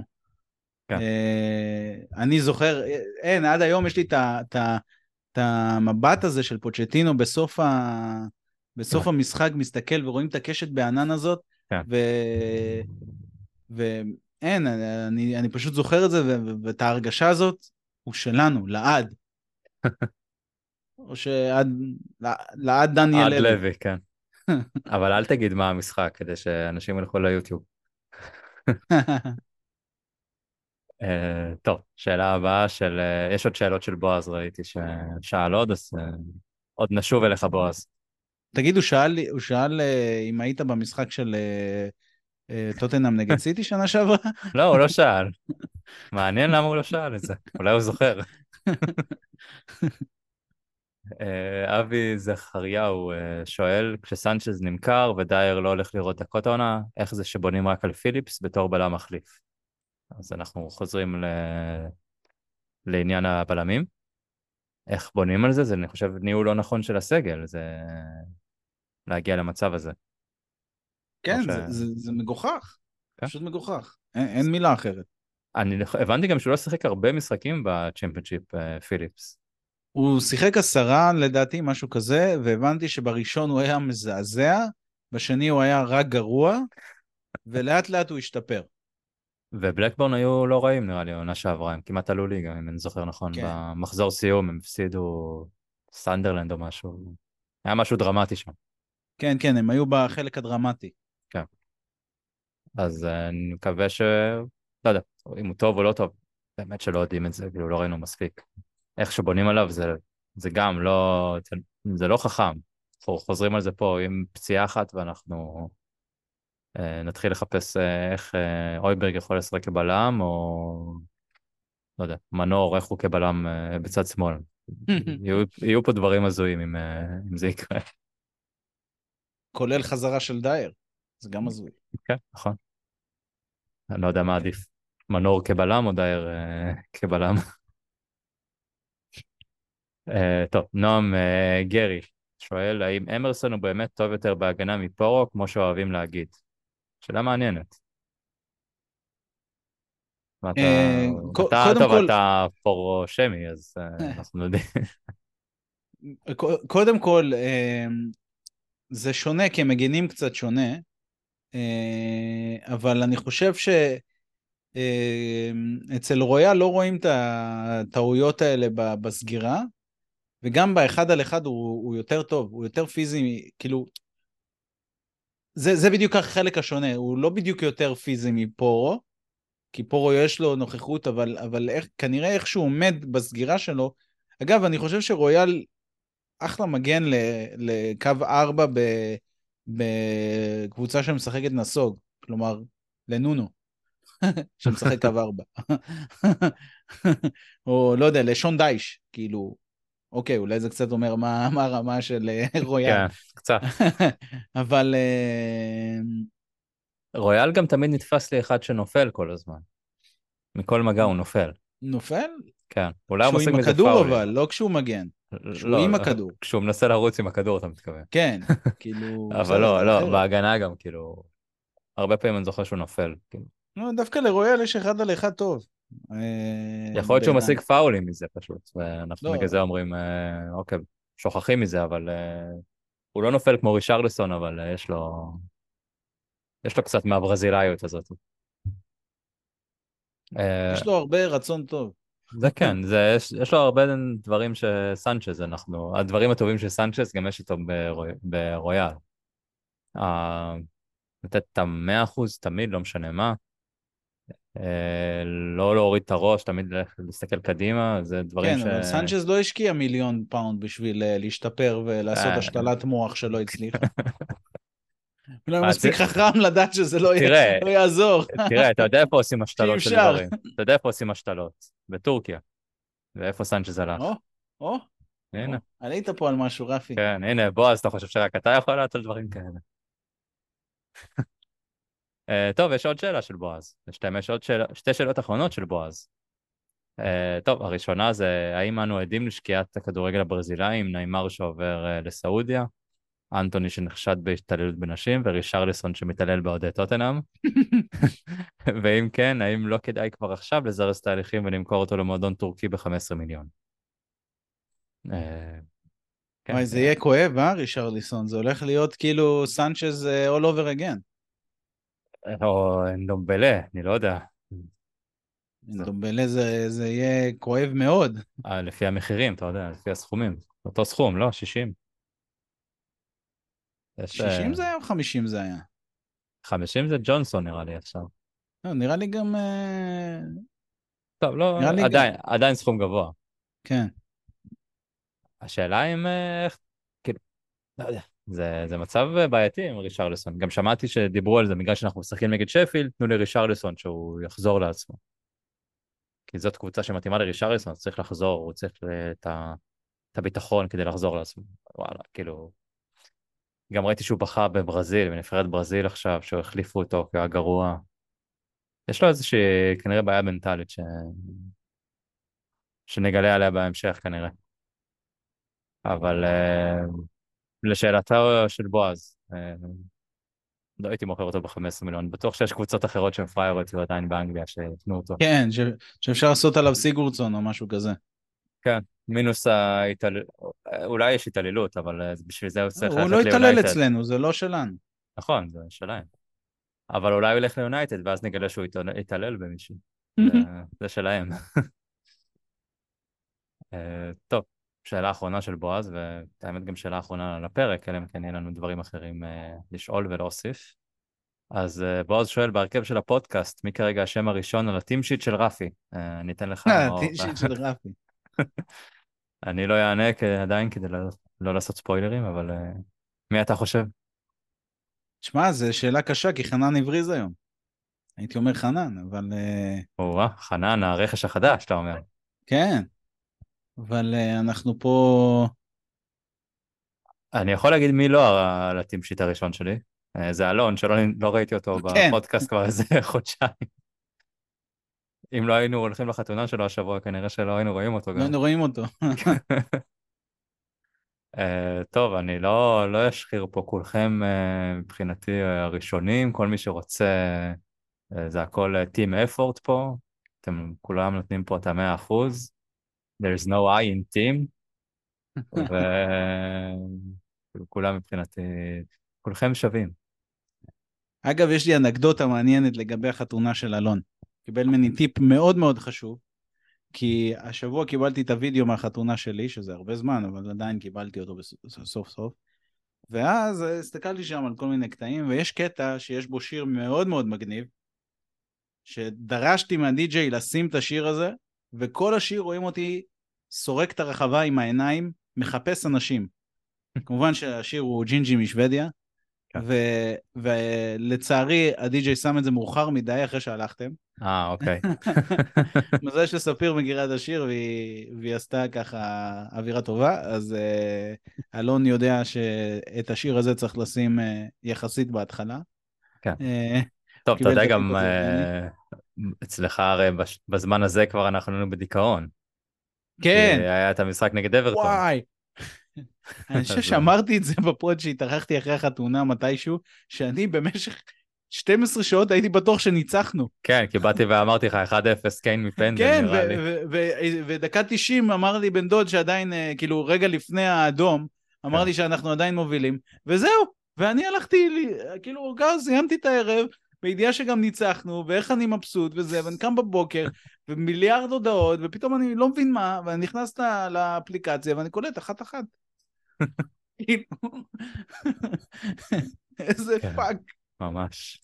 Speaker 1: כן.
Speaker 2: אה, אני זוכר, אה, אין, עד היום יש לי את המבט הזה של פוצ'טינו בסוף, ה... בסוף המשחק, מסתכל ורואים את הקשת בענן הזאת,
Speaker 1: כן.
Speaker 2: ו... ואין, אני, אני פשוט זוכר את זה, ואת ההרגשה הזאת, הוא שלנו, לעד. או שעד, לעד דניאל
Speaker 1: עד לוי, כן. אבל אל תגיד מה המשחק, כדי שאנשים ילכו ליוטיוב. אה, טוב, שאלה הבאה של... אה, יש עוד שאלות של בועז, ראיתי ששאל עוד, אז אה, עוד נשוב אליך, בועז.
Speaker 2: תגיד, הוא שאל, הוא שאל אה, אם היית במשחק של אה, טוטנאם נגד סיטי שנה שעברה?
Speaker 1: לא, הוא לא שאל. מעניין למה הוא לא שאל את זה, אולי הוא זוכר. אה, אבי זכריהו אה, שואל, כשסנצ'ז נמכר ודייר לא הולך לראות דקות העונה, איך זה שבונים רק על פיליפס בתור בלם מחליף? אז אנחנו חוזרים ל... לעניין הבלמים. איך בונים על זה? זה, אני חושב, ניהול לא נכון של הסגל, זה להגיע למצב הזה.
Speaker 2: כן,
Speaker 1: ש-
Speaker 2: זה, זה, זה מגוחך.
Speaker 1: כן.
Speaker 2: פשוט מגוחך. אין, אין מילה אחרת.
Speaker 1: אני הבנתי גם שהוא לא שיחק הרבה משחקים בצ'מפיונשיפ, אה, פיליפס.
Speaker 2: הוא שיחק עשרה לדעתי, משהו כזה, והבנתי שבראשון הוא היה מזעזע, בשני הוא היה רק גרוע, ולאט לאט הוא השתפר.
Speaker 1: ובלקבורן היו לא רעים נראה לי, העונה שעברה, הם כמעט עלו ליגה, אם אני זוכר נכון.
Speaker 2: כן.
Speaker 1: במחזור סיום הם הפסידו סנדרלנד או משהו. היה משהו דרמטי שם.
Speaker 2: כן, כן, הם היו בחלק הדרמטי.
Speaker 1: אז אה, אני מקווה ש... לא יודע, אם הוא טוב או לא טוב, באמת שלא יודעים את זה, כאילו לא ראינו מספיק. איך שבונים עליו זה, זה גם לא, זה לא חכם. אנחנו חוזרים על זה פה עם פציעה אחת ואנחנו אה, נתחיל לחפש אה, איך אה, אויברג יכול לשחק כבלם, או לא יודע, מנור, איך הוא כבלם אה, בצד שמאל. יהיו, יהיו פה דברים הזויים אם, אה, אם זה יקרה.
Speaker 2: כולל חזרה של דייר, זה גם הזוי.
Speaker 1: כן, נכון. אני לא יודע מה עדיף, מנור כבלם או דייר אה, כבלם. אה, טוב, נועם אה, גרי שואל, האם אמרסון הוא באמת טוב יותר בהגנה מפורו, כמו שאוהבים להגיד? שאלה מעניינת. אתה, טוב, אתה פורו שמי, אז אנחנו יודעים.
Speaker 2: קודם כל, זה שונה, כי הם מגינים קצת שונה, אבל אני חושב ש... אה, רויאל לא רואים את הטעויות האלה בסגירה, וגם באחד על אחד הוא, הוא יותר טוב, הוא יותר פיזי, כאילו... זה, זה בדיוק החלק השונה, הוא לא בדיוק יותר פיזי מפורו, כי פורו יש לו נוכחות, אבל, אבל איך, כנראה איך שהוא עומד בסגירה שלו. אגב, אני חושב שרויאל אחלה מגן ל, לקו 4 ב, בקבוצה שמשחקת נסוג, כלומר, לנונו, שמשחק קו 4. או לא יודע, לשון דייש, כאילו, אוקיי, אולי זה קצת אומר מה, מה הרמה של אה, רויאל.
Speaker 1: כן, קצת.
Speaker 2: אבל אה,
Speaker 1: רויאל גם תמיד נתפס לי אחד שנופל כל הזמן. מכל מגע הוא נופל.
Speaker 2: נופל?
Speaker 1: כן. אולי הוא
Speaker 2: כשהוא
Speaker 1: משיג
Speaker 2: עם
Speaker 1: מזה
Speaker 2: הכדור
Speaker 1: פאולים.
Speaker 2: אבל, לא כשהוא מגן. כשהוא
Speaker 1: לא,
Speaker 2: עם הכדור.
Speaker 1: כשהוא מנסה לרוץ עם הכדור, אתה מתכוון.
Speaker 2: כן, כאילו...
Speaker 1: אבל לא, לא,
Speaker 2: אחרת.
Speaker 1: בהגנה גם, כאילו... הרבה פעמים אני זוכר שהוא נופל. כאילו.
Speaker 2: לא, דווקא לרויאל יש אחד על אחד טוב. אה,
Speaker 1: יכול להיות שהוא. משיג פאולים מזה פשוט, ואנחנו
Speaker 2: לא.
Speaker 1: בגלל זה אומרים, אה, אוקיי, שוכחים מזה, אבל אה, הוא לא נופל כמו רישרלסון, אבל יש לו... יש לו קצת מהברזילאיות הזאת.
Speaker 2: יש לו הרבה רצון טוב.
Speaker 1: זה כן, זה, יש, יש לו הרבה דברים שסנצ'ז, אנחנו, הדברים הטובים של סנצ'ז גם יש איתו ברוי, ברויאל. אה, לתת את המאה אחוז תמיד, לא משנה מה. אה, לא להוריד את הראש, תמיד להסתכל קדימה, זה דברים
Speaker 2: כן,
Speaker 1: ש...
Speaker 2: אבל סנצ'ז לא השקיע מיליון פאונד בשביל אה, להשתפר ולעשות. השתלת מוח שלא הצליחה. לא מספיק חכם לדעת שזה לא לא יעזור.
Speaker 1: תראה, אתה יודע איפה עושים השתלות של. דברים. אתה יודע איפה עושים השתלות? בטורקיה. ואיפה סנצ'ז הלך?
Speaker 2: או, או,
Speaker 1: הנה,
Speaker 2: עלית פה על משהו, רפי.
Speaker 1: כן, הנה, בועז, אתה חושב שרק אתה יכול לעשות דברים כאלה? אה, טוב, יש עוד שאלה של בועז. יש עוד שאלה, שתי שאלות אחרונות של בועז. אה, טוב, הראשונה זה, האם אנו עדים לשקיעת הכדורגל הברזילאי עם ניימר שעובר לסעודיה, אנטוני שנחשד בהשתללות בנשים, ורישרליסון שמתעלל באוהדי טוטנאם? ואם כן, האם לא כדאי כבר עכשיו לזרז תהליכים ולמכור אותו למועדון טורקי ב-15 מיליון? אה, כן,
Speaker 2: וואי, זה יהיה כואב, אה, רישרליסון? זה הולך להיות כאילו סנצ'ז אה, all over again.
Speaker 1: או אנדומבלה, אני לא יודע. זה-
Speaker 2: דומבלה זה זה יהיה כואב מאוד.
Speaker 1: אה, לפי המחירים, אתה יודע, לפי הסכומים. אותו סכום, לא? 60. יש,
Speaker 2: 60
Speaker 1: אה,
Speaker 2: זה היה או 50 זה היה?
Speaker 1: 50 זה ג'ונסון נראה לי עכשיו.
Speaker 2: לא, נראה לי גם... אה,
Speaker 1: טוב, לא,
Speaker 2: נראה לי
Speaker 1: עדיין, עדיין סכום גבוה.
Speaker 2: כן.
Speaker 1: השאלה אם, אה, כאילו, לא יודע, זה, זה מצב בעייתי עם רישרלסון. גם שמעתי שדיברו על זה, בגלל שאנחנו משחקים נגד שפילד, תנו לרישרלסון שהוא יחזור לעצמו. כי זאת קבוצה שמתאימה לרישרלסון, אז צריך לחזור, הוא צריך את, ה, את הביטחון כדי לחזור לעצמו. וואלה, כאילו... גם ראיתי שהוא בכה בברזיל, בנבחרת ברזיל עכשיו, שהוא החליפו אותו כי הוא היה גרוע. יש לו איזושהי כנראה בעיה מנטלית ש... שנגלה עליה בהמשך כנראה. אבל אה, לשאלתו של בועז, אה, לא הייתי מוכר אותו ב-15 מיליון, בטוח שיש קבוצות אחרות שהן פריירות עדיין באנגליה שיתנו אותו.
Speaker 2: כן, ש- שאפשר לעשות עליו סיגורצון או משהו כזה.
Speaker 1: מינוס ההתעללות, אולי יש התעללות, אבל אה, בשביל זה הוא צריך
Speaker 2: הוא
Speaker 1: ללכת
Speaker 2: לא התעלל
Speaker 1: ליונייטד.
Speaker 2: אצלנו, זה לא שלנו.
Speaker 1: נכון, זה שלהם. אבל אולי הוא ילך ליונייטד, ואז נגלה שהוא התעלל- במישהו. זה- שלהם. אה, טוב, שאלה אחרונה של בועז, והאמת גם שאלה אחרונה לפרק, אלא אם כן יהיה לנו דברים אחרים אה, לשאול ולהוסיף. אז בועז שואל, בהרכב של הפודקאסט, מי כרגע השם הראשון על הטים שיט של רפי? אני אתן לך...
Speaker 2: אה,
Speaker 1: או-
Speaker 2: טים שיט של רפי.
Speaker 1: אני לא אענה כ- עדיין כדי לא, לא לעשות ספוילרים, אבל אה, מי אתה חושב?
Speaker 2: שמע, זו שאלה קשה, כי חנן הבריז היום. הייתי אומר חנן, אבל... אה,
Speaker 1: או-אה, חנן, הרכש החדש, אתה אומר.
Speaker 2: כן. אבל אה, אנחנו פה...
Speaker 1: אני יכול להגיד מי לא על שיט הראשון שלי. אה, זה אלון, שלא לא ראיתי אותו
Speaker 2: כן.
Speaker 1: בפודקאסט כבר איזה חודשיים. אם לא היינו הולכים לחתונה שלו השבוע, כנראה שלא היינו רואים אותו
Speaker 2: לא
Speaker 1: גם.
Speaker 2: היינו רואים אותו.
Speaker 1: אה, טוב, אני לא, לא אשחיר פה כולכם אה, מבחינתי הראשונים, כל מי שרוצה, אה, זה הכל team effort פה, אתם כולם נותנים פה את המאה אחוז, there's no I in team, וכולם מבחינתי, כולכם שווים.
Speaker 2: אגב, יש לי אנקדוטה מעניינת לגבי החתונה של אלון. קיבל ממני טיפ מאוד מאוד חשוב, כי השבוע קיבלתי את הוידאו מהחתונה שלי, שזה הרבה זמן, אבל עדיין קיבלתי אותו סוף סוף. ואז הסתכלתי שם על כל מיני קטעים, ויש קטע שיש בו שיר מאוד מאוד מגניב, שדרשתי מהדי-ג'יי לשים את השיר הזה, וכל השיר רואים אותי סורק את הרחבה עם העיניים, מחפש אנשים. כמובן שהשיר הוא ג'ינג'י משוודיה, ולצערי הדי-ג'יי שם את זה מאוחר מדי אחרי שהלכתם.
Speaker 1: אה, אוקיי.
Speaker 2: מזל שספיר מכירה את השיר והיא, והיא עשתה ככה אווירה טובה, אז uh, אלון יודע שאת השיר הזה צריך לשים uh, יחסית בהתחלה.
Speaker 1: כן.
Speaker 2: Uh,
Speaker 1: טוב, אתה יודע גם, אה, אצלך הרי בזמן הזה כבר אנחנו היינו בדיכאון.
Speaker 2: כן,
Speaker 1: היה את המשחק נגד אברטון.
Speaker 2: וואי. אני חושב
Speaker 1: אז-
Speaker 2: שאמרתי את זה בפוד שהתארחתי אחרי החתונה מתישהו, שאני במשך 12 שעות הייתי בטוח שניצחנו.
Speaker 1: כן, כי באתי ואמרתי לך 1-0 קיין מפנדל
Speaker 2: כן,
Speaker 1: נראה לי.
Speaker 2: ו- ודקה 90 אמר לי בן דוד שעדיין, אה, כאילו, רגע לפני האדום, אמר
Speaker 1: כן.
Speaker 2: לי שאנחנו עדיין מובילים, וזהו, ואני הלכתי, כאילו, גז, סיימתי את הערב, בידיעה שגם ניצחנו, ואיך אני מבסוט וזה, ואני קם בבוקר, ומיליארד הודעות, ופתאום אני לא מבין מה, ואני נכנס לאפליקציה, ואני קולט אחת-אחת. כאילו, איזה
Speaker 1: כן.
Speaker 2: fuck.
Speaker 1: ממש.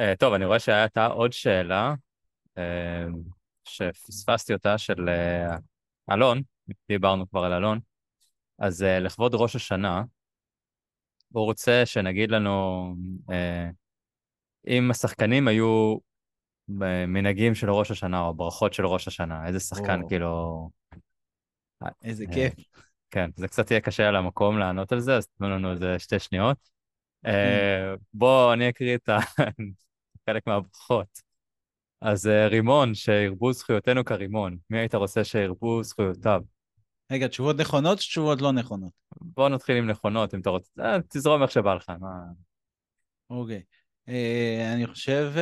Speaker 1: Uh, טוב, אני רואה שהייתה עוד שאלה uh, שפספסתי אותה של uh, אלון, דיברנו כבר על אלון, אז לכבוד ראש השנה, הוא רוצה שנגיד לנו אם השחקנים היו מנהגים של ראש השנה או ברכות של ראש השנה, איזה שחקן
Speaker 2: או.
Speaker 1: כאילו...
Speaker 2: איזה
Speaker 1: אה,
Speaker 2: כיף.
Speaker 1: כן, זה קצת יהיה קשה על המקום לענות על זה, אז תנו לנו איזה שתי שניות.
Speaker 2: כן.
Speaker 1: אה, בואו אני אקריא את חלק מהברכות. אז אה, רימון, שירבו זכויותינו כרימון. מי היית רוצה שירבו זכויותיו?
Speaker 2: רגע, תשובות נכונות, תשובות לא נכונות.
Speaker 1: בואו נתחיל עם נכונות, אם אתה רוצה. אה, תזרום איך שבא לך. מה...
Speaker 2: אוקיי. אני חושב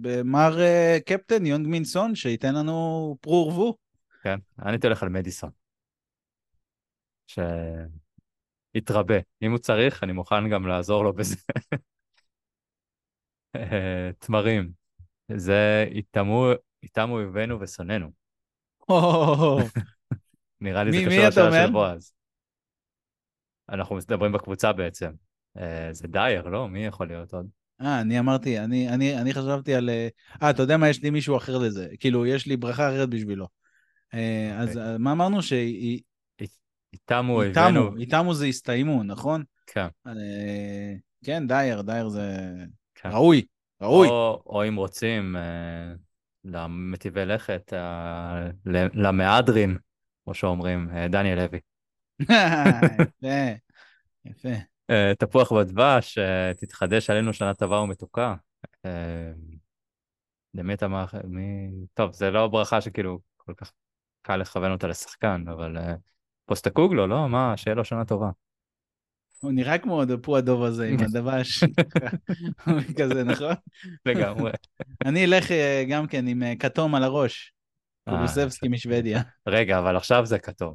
Speaker 2: במר קפטן יונג מינסון, שייתן לנו פרו ורבו.
Speaker 1: כן, אני הולך על מדיסון. שיתרבה. אם הוא צריך, אני מוכן גם לעזור לו בזה. אה, תמרים. זה יטמו אויבינו ושונאינו. נראה לי זה קשור לשאלה של? בועז. אנחנו מדברים בקבוצה בעצם. אה, זה דייר, לא? מי יכול להיות עוד?
Speaker 2: אה, אני אמרתי, אני, אני, אני חשבתי על... אה, אתה יודע מה? יש לי מישהו אחר לזה. כאילו, יש לי ברכה אחרת בשבילו. אה, אז
Speaker 1: אוקיי.
Speaker 2: מה אמרנו? שיתמו,
Speaker 1: יטמו אויבינו.
Speaker 2: איתמו זה הסתיימו, נכון?
Speaker 1: כן,
Speaker 2: אה, כן, דייר, דייר זה
Speaker 1: כן.
Speaker 2: ראוי, ראוי.
Speaker 1: או, או אם רוצים, אה, למטיבי לכת, אה, למהדרין, כמו שאומרים, דניאל לוי.
Speaker 2: יפה, יפה.
Speaker 1: תפוח בדבש, תתחדש עלינו שנה טובה ומתוקה. למי אתה מאחל? מי... טוב, זה לא ברכה שכאילו כל כך קל לכוון אותה לשחקן, אבל פוסטקוגלו, לא? מה, שיהיה לו שנה טובה.
Speaker 2: הוא נראה כמו הדפו הדוב הזה עם הדבש. כזה, נכון?
Speaker 1: לגמרי.
Speaker 2: אני אלך אה, גם כן עם אה, כתום על הראש.
Speaker 1: אה,
Speaker 2: קולוסבסקי משוודיה.
Speaker 1: רגע, אבל עכשיו זה כתום.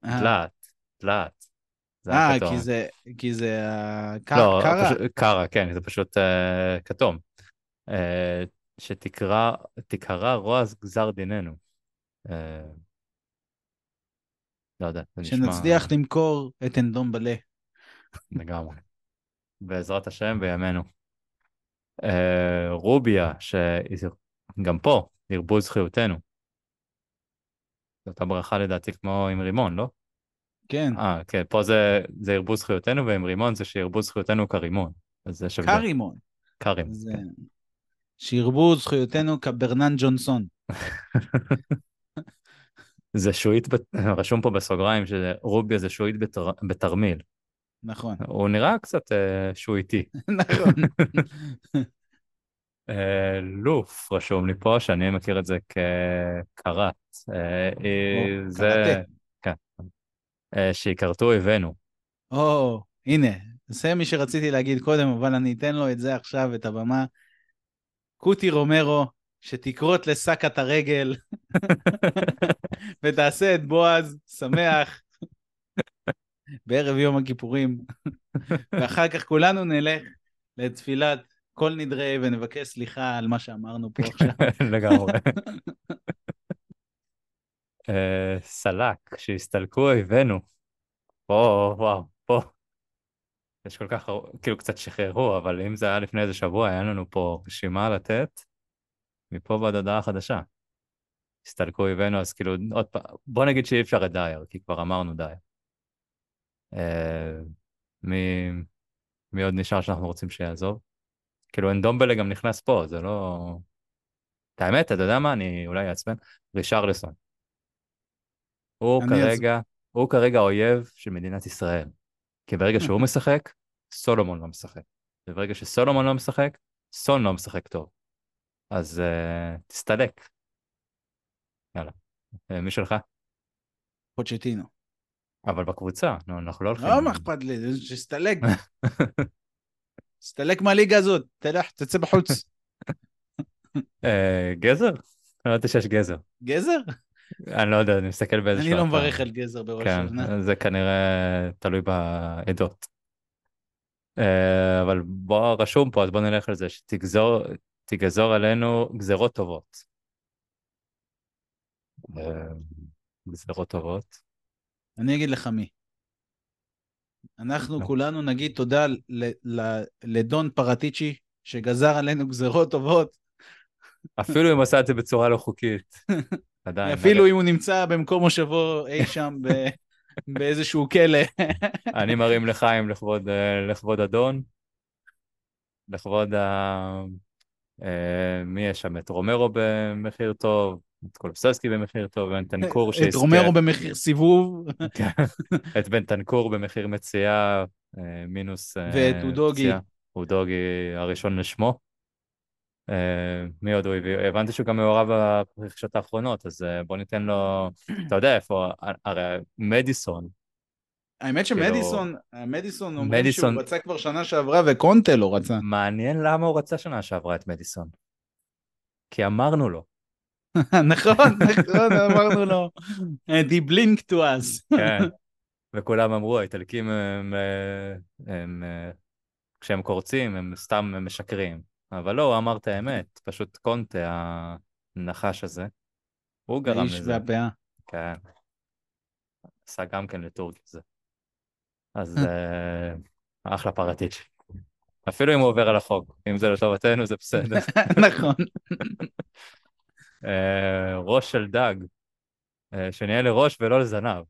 Speaker 1: תלת, תלת.
Speaker 2: אה. כי זה, כי זה
Speaker 1: לא,
Speaker 2: קרה.
Speaker 1: פשוט, קרה, כן, זה פשוט כתום. שתקרא, תקרא רוע גזר דיננו. אה, לא יודע, זה נשמע
Speaker 2: שנצליח למכור את אנדומבלה.
Speaker 1: לגמרי. בעזרת השם בימינו. אה, רוביה, שגם פה, ירבו זכויותינו. זו אותה ברכה לדעתי כמו עם רימון, לא?
Speaker 2: כן,
Speaker 1: אה, כן, פה זה, זה ירבו זכויותינו, ועם רימון זה שירבו זכויותינו כרימון. אז יש הבדל.
Speaker 2: קרימון.
Speaker 1: קרים.
Speaker 2: זה...
Speaker 1: כן.
Speaker 2: שירבו זכויותינו כברנן ג'ונסון.
Speaker 1: זה שועית, רשום פה בסוגריים שרוביה זה שועית בתר... בתרמיל.
Speaker 2: נכון,
Speaker 1: הוא נראה קצת אה, שועיתי.
Speaker 2: נכון.
Speaker 1: אה, לוף רשום לי פה, שאני מכיר את זה כקראט.
Speaker 2: או,
Speaker 1: זה... כן. אה, שיכרתו אויבינו.
Speaker 2: או, הנה, זה מי שרציתי להגיד קודם, אבל אני אתן לו את זה עכשיו, את הבמה. קוטי רומרו, שתכרות לשק הרגל, ותעשה את בועז שמח בערב יום הכיפורים, ואחר כך כולנו נלך לתפילת כל נדרי ונבקש סליחה על מה שאמרנו פה עכשיו.
Speaker 1: לגמרי. אה, סלק, שהסתלקו אויבינו. פה, וואו, פה. יש כל כך, כאילו קצת שחררו, אבל אם זה היה לפני איזה שבוע, היה לנו פה רשימה לתת, מפה ועד הודעה חדשה. הסתלקו אויבינו, אז כאילו, עוד פעם, בוא נגיד שאי אפשר את דייר, כי כבר אמרנו דייר. אה, מי, מי עוד נשאר שאנחנו רוצים שיעזוב? כאילו, אנדומבלה גם נכנס פה, זה לא... את האמת, אתה יודע מה? אני אולי אעצבן. רישרלסון. הוא כרגע, הוא כרגע אויב של מדינת ישראל. כי ברגע שהוא משחק, סולומון לא משחק. וברגע שסולומון לא משחק, סון לא משחק טוב. אז uh, תסתלק. יאללה. Uh, מי שלך?
Speaker 2: פוצ'טינו.
Speaker 1: אבל בקבוצה, נו, אנחנו לא הולכים...
Speaker 2: לא, מה אכפת לי, שיסתלק. תסתלק מהליגה הזאת, תלך, תצא בחוץ.
Speaker 1: אה, גזר? לא ידעתי שיש גזר.
Speaker 2: גזר?
Speaker 1: אני לא יודע, אני מסתכל באיזשהו...
Speaker 2: אני לא. מברך על גזר בראש
Speaker 1: כן. זה כנראה תלוי בעדות. אבל בוא, רשום פה, אז בוא נלך על זה, שתגזור תגזור עלינו גזרות טובות. אה, גזרות טובות.
Speaker 2: אני אגיד לך מי. אנחנו
Speaker 1: נו.
Speaker 2: כולנו נגיד תודה ל- ל- לדון פרטיצ'י, שגזר עלינו גזרות טובות,
Speaker 1: אפילו אם עשה את זה בצורה לא חוקית. עדיין.
Speaker 2: אפילו אם הוא נמצא במקום מושבו אי שם ב- באיזשהו כלא.
Speaker 1: אני מרים לחיים לכבוד, לכבוד אדון, לכבוד. אה, מי יש שם? את רומרו במחיר טוב, את קולוססקי במחיר טוב, בן תנקור
Speaker 2: את רומרו במחיר סיבוב,
Speaker 1: כן, את בן תנקור במחיר מציאה, אה, מינוס אה,
Speaker 2: ואת אודוגי.
Speaker 1: אודוגי הראשון לשמו. אה, מי עוד הוא הביא? הבנתי שהוא גם מעורב ברכישות האחרונות, אז אה, בוא ניתן לו, אתה יודע איפה, הרי מדיסון,
Speaker 2: האמת
Speaker 1: כאילו-
Speaker 2: שמדיסון, מדיסון אומרים
Speaker 1: מדיסון-
Speaker 2: שהוא רצה כבר שנה שעברה וקונטה לא רצה.
Speaker 1: מעניין למה הוא רצה שנה שעברה את מדיסון. כי אמרנו לו,
Speaker 2: נכון, נכון, אמרנו לו. He blinked to us.
Speaker 1: כן. וכולם אמרו, האיטלקים הם, אה, הם, אה, כשהם קורצים, הם סתם משקרים. אבל לא, הוא אמר את האמת, פשוט קונטה, הנחש הזה, הוא גרם
Speaker 2: האיש
Speaker 1: לזה.
Speaker 2: והפאה.
Speaker 1: כן. עשה גם כן לטורקיה זה. אז אה, אחלה פרטיץ'. אפילו אם הוא עובר על החוק, אם זה לטובתנו זה בסדר.
Speaker 2: נכון.
Speaker 1: אה, ראש של דג, אה, שנהיה לראש ולא לזנב.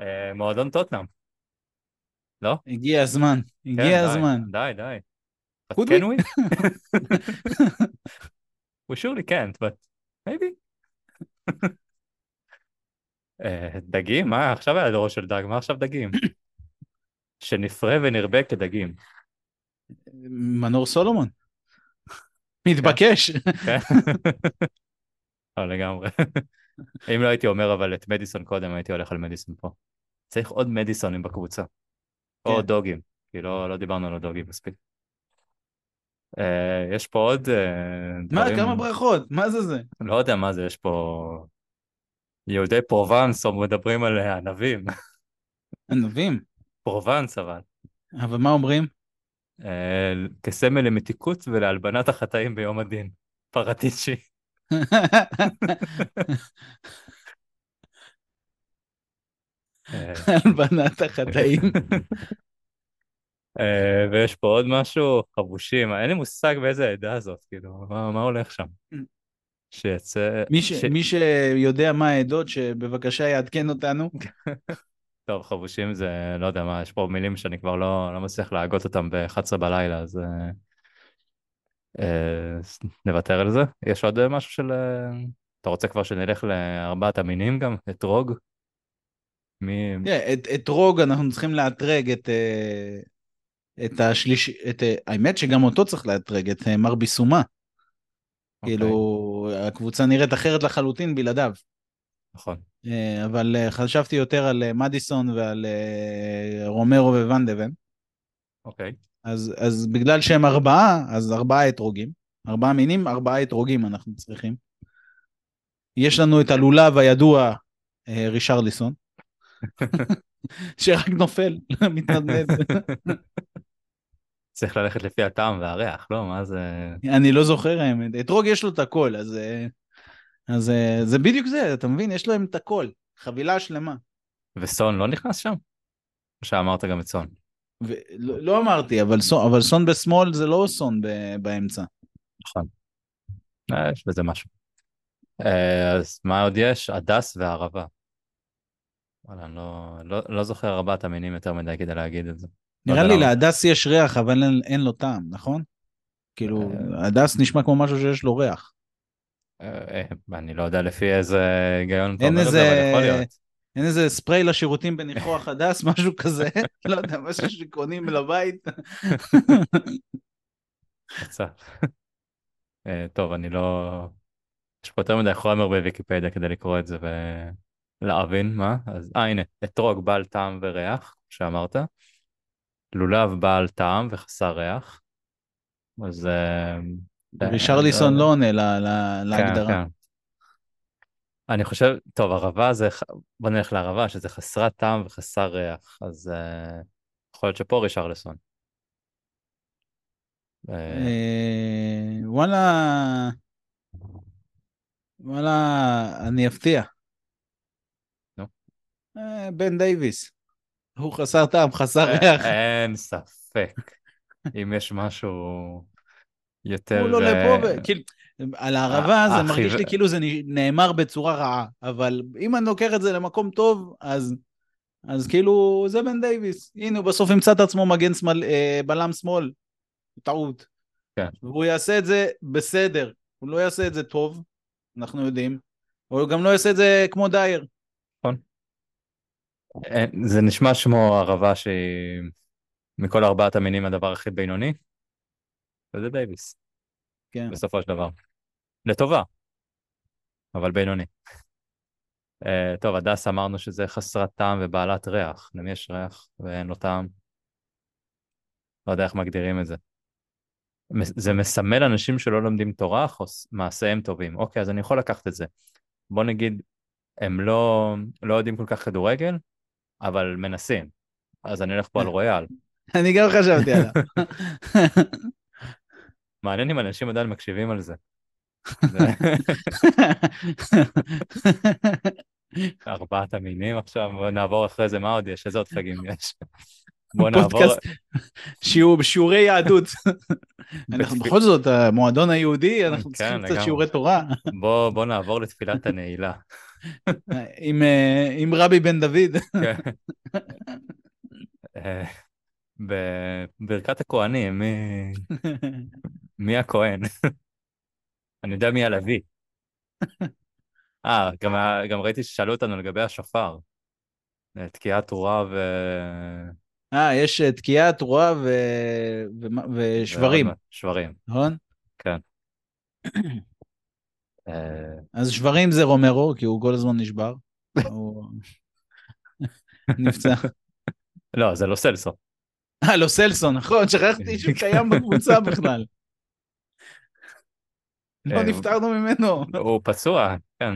Speaker 1: אה, מועדון טוטנאם. לא?
Speaker 2: הגיע הזמן,
Speaker 1: כן,
Speaker 2: הגיע
Speaker 1: די,
Speaker 2: הזמן.
Speaker 1: די, די.
Speaker 2: Could
Speaker 1: can
Speaker 2: we?
Speaker 1: we surely can't, but maybe. אה, דגים? מה? עכשיו היה דורו של דג, מה עכשיו דגים? שנפרה ונרבה כדגים.
Speaker 2: מנור סולומון. מתבקש.
Speaker 1: כן? לא, לגמרי. אם לא הייתי אומר אבל את מדיסון קודם, הייתי הולך על מדיסון פה. צריך עוד מדיסונים בקבוצה. או
Speaker 2: כן.
Speaker 1: דוגים, כי לא, לא דיברנו על הדוגים מספיק. אה, יש פה עוד אה,
Speaker 2: מה,
Speaker 1: דברים...
Speaker 2: כמה ברכות? מה זה זה?
Speaker 1: לא יודע מה זה, יש פה... יהודי פרובנס או מדברים על ענבים.
Speaker 2: ענבים.
Speaker 1: פרובנס אבל.
Speaker 2: אבל מה אומרים?
Speaker 1: אה, כסמל למתיקות ולהלבנת החטאים ביום הדין. פרטיצ'י. אה,
Speaker 2: הלבנת החטאים.
Speaker 1: אה, ויש פה עוד משהו, חבושים, אין לי מושג באיזה עדה זאת, כאילו, מה, מה הולך שם? שיצא...
Speaker 2: מי, ש... מי שיודע מה העדות, שבבקשה יעדכן אותנו.
Speaker 1: טוב, חבושים זה, לא יודע מה, יש פה מילים שאני כבר לא, לא מצליח להגות אותם ב-11 בלילה, אז אה, אה, נוותר על זה. יש עוד משהו של... אה, אתה רוצה כבר שנלך לארבעת המינים גם? אתרוג? מי...
Speaker 2: Yeah, את, אתרוג אנחנו צריכים לאתרג את, אה, את השליש... את, אה, האמת שגם אותו צריך לאתרג, את אה, מר ביסומה. Okay. כאילו, אוקיי. הקבוצה נראית אחרת לחלוטין בלעדיו.
Speaker 1: נכון.
Speaker 2: אה, אבל אה, חשבתי יותר על אה, מדיסון ועל רומרו וואן דבן.
Speaker 1: אוקיי.
Speaker 2: אז, אז בגלל שהם ארבעה, אז ארבעה אתרוגים. ארבעה מינים, ארבעה אתרוגים אנחנו צריכים. יש לנו את הלולב הידוע, רישרליסון, שרק נופל, מתנדנד.
Speaker 1: צריך ללכת לפי הטעם והריח, לא? מה זה...
Speaker 2: אני לא זוכר האמת. אתרוג יש לו את הכל, אז אז אה, זה בדיוק זה, אתה מבין? יש להם את הכל, חבילה שלמה.
Speaker 1: וסון לא נכנס שם? או שאמרת גם את סון?
Speaker 2: ו- לא, לא אמרתי, אבל סון, אבל סון בשמאל זה לא סון ב- באמצע.
Speaker 1: נכון. אה, יש בזה משהו. אה, אז מה עוד יש? הדס והערבה. וואלה, אני לא, לא, לא זוכר ארבעת המינים יותר מדי כדי להגיד את זה.
Speaker 2: נראה לי להדס יש ריח, אבל אין, אין לו טעם, נכון? כאילו, הדס נשמע כמו משהו שיש לו ריח.
Speaker 1: אה, אני לא יודע לפי איזה היגיון אתה אומר את זה, אבל יכול להיות.
Speaker 2: אין איזה ספרי לשירותים בניחוח הדס, משהו כזה, לא יודע, משהו שקונים לבית.
Speaker 1: אה, טוב, אני לא... יש פה יותר מדי חומר בוויקיפדיה כדי לקרוא את זה ולהבין מה. אז אה, הנה, אתרוג בעל טעם וריח, שאמרת. לולב בעל טעם וחסר ריח. אז אה,
Speaker 2: רישרליסון לא עונה להגדרה. כן, כן.
Speaker 1: אני חושב, טוב, ערבה זה, בוא נלך לערבה, שזה חסרת טעם וחסר ריח, אז uh, יכול להיות שפה רישרליסון.
Speaker 2: אה, וואלה, וואלה, אני אפתיע. בן דייוויס. הוא חסר טעם, חסר ריח.
Speaker 1: אין ספק. אם יש משהו יותר...
Speaker 2: הוא לא לפה, ו... כאילו, על הערבה זה מרגיש לי כאילו זה נאמר בצורה רעה, אבל אם אני לוקח את זה למקום טוב, אז, אז כאילו זה בן דייוויס. הנה, הוא בסוף ימצא את עצמו מגן שמאל, אה, בלם שמאל. טעות.
Speaker 1: כן.
Speaker 2: והוא יעשה את זה בסדר. הוא לא יעשה את זה טוב, אנחנו יודעים. הוא גם לא יעשה את זה כמו דייר.
Speaker 1: אה, זה נשמע שמו ערבה שהיא מכל ארבעת המינים הדבר הכי בינוני, וזה דייוויס.
Speaker 2: כן.
Speaker 1: בסופו של דבר. לטובה, אבל בינוני. Uh, טוב, הדס אמרנו שזה חסרת טעם ובעלת ריח. למי יש ריח ואין לו טעם? לא יודע איך מגדירים את זה. זה מסמל אנשים שלא לומדים תורה או מעשיהם טובים. אוקיי, אז אני יכול לקחת את זה. בוא נגיד, הם לא, לא יודעים כל כך כדורגל, אבל מנסים. אז אני הולך פה על רויאל.
Speaker 2: אני גם חשבתי עליו.
Speaker 1: מעניין אם אנשים עדיין מקשיבים על זה. ארבעת המינים עכשיו, בוא נעבור אחרי זה, מה עוד יש? איזה עוד פלגים יש? בוא נעבור...
Speaker 2: שיעור, שיעורי יהדות. אנחנו בכל זאת, המועדון היהודי, אנחנו כן, צריכים קצת שיעורי תורה.
Speaker 1: בוא נעבור לתפילת הנעילה.
Speaker 2: עם רבי בן דוד. כן.
Speaker 1: אה, בברכת הכוהנים, מי, מי הכהן? אני יודע מי הלוי. אה, גם, גם ראיתי ששאלו אותנו לגבי השופר. תקיעת תרועה ו...
Speaker 2: אה, יש אה, תקיעת תרועה ו... ו... ושברים.
Speaker 1: שברים.
Speaker 2: נכון?
Speaker 1: כן.
Speaker 2: אז שברים זה רומרו, כי הוא כל הזמן נשבר. הוא נפצע.
Speaker 1: לא, זה לא סלסו.
Speaker 2: אה, לא סלסון, נכון, שכחתי שהוא קיים בקבוצה בכלל. לא אה, נפטרנו ממנו.
Speaker 1: הוא פצוע, כן.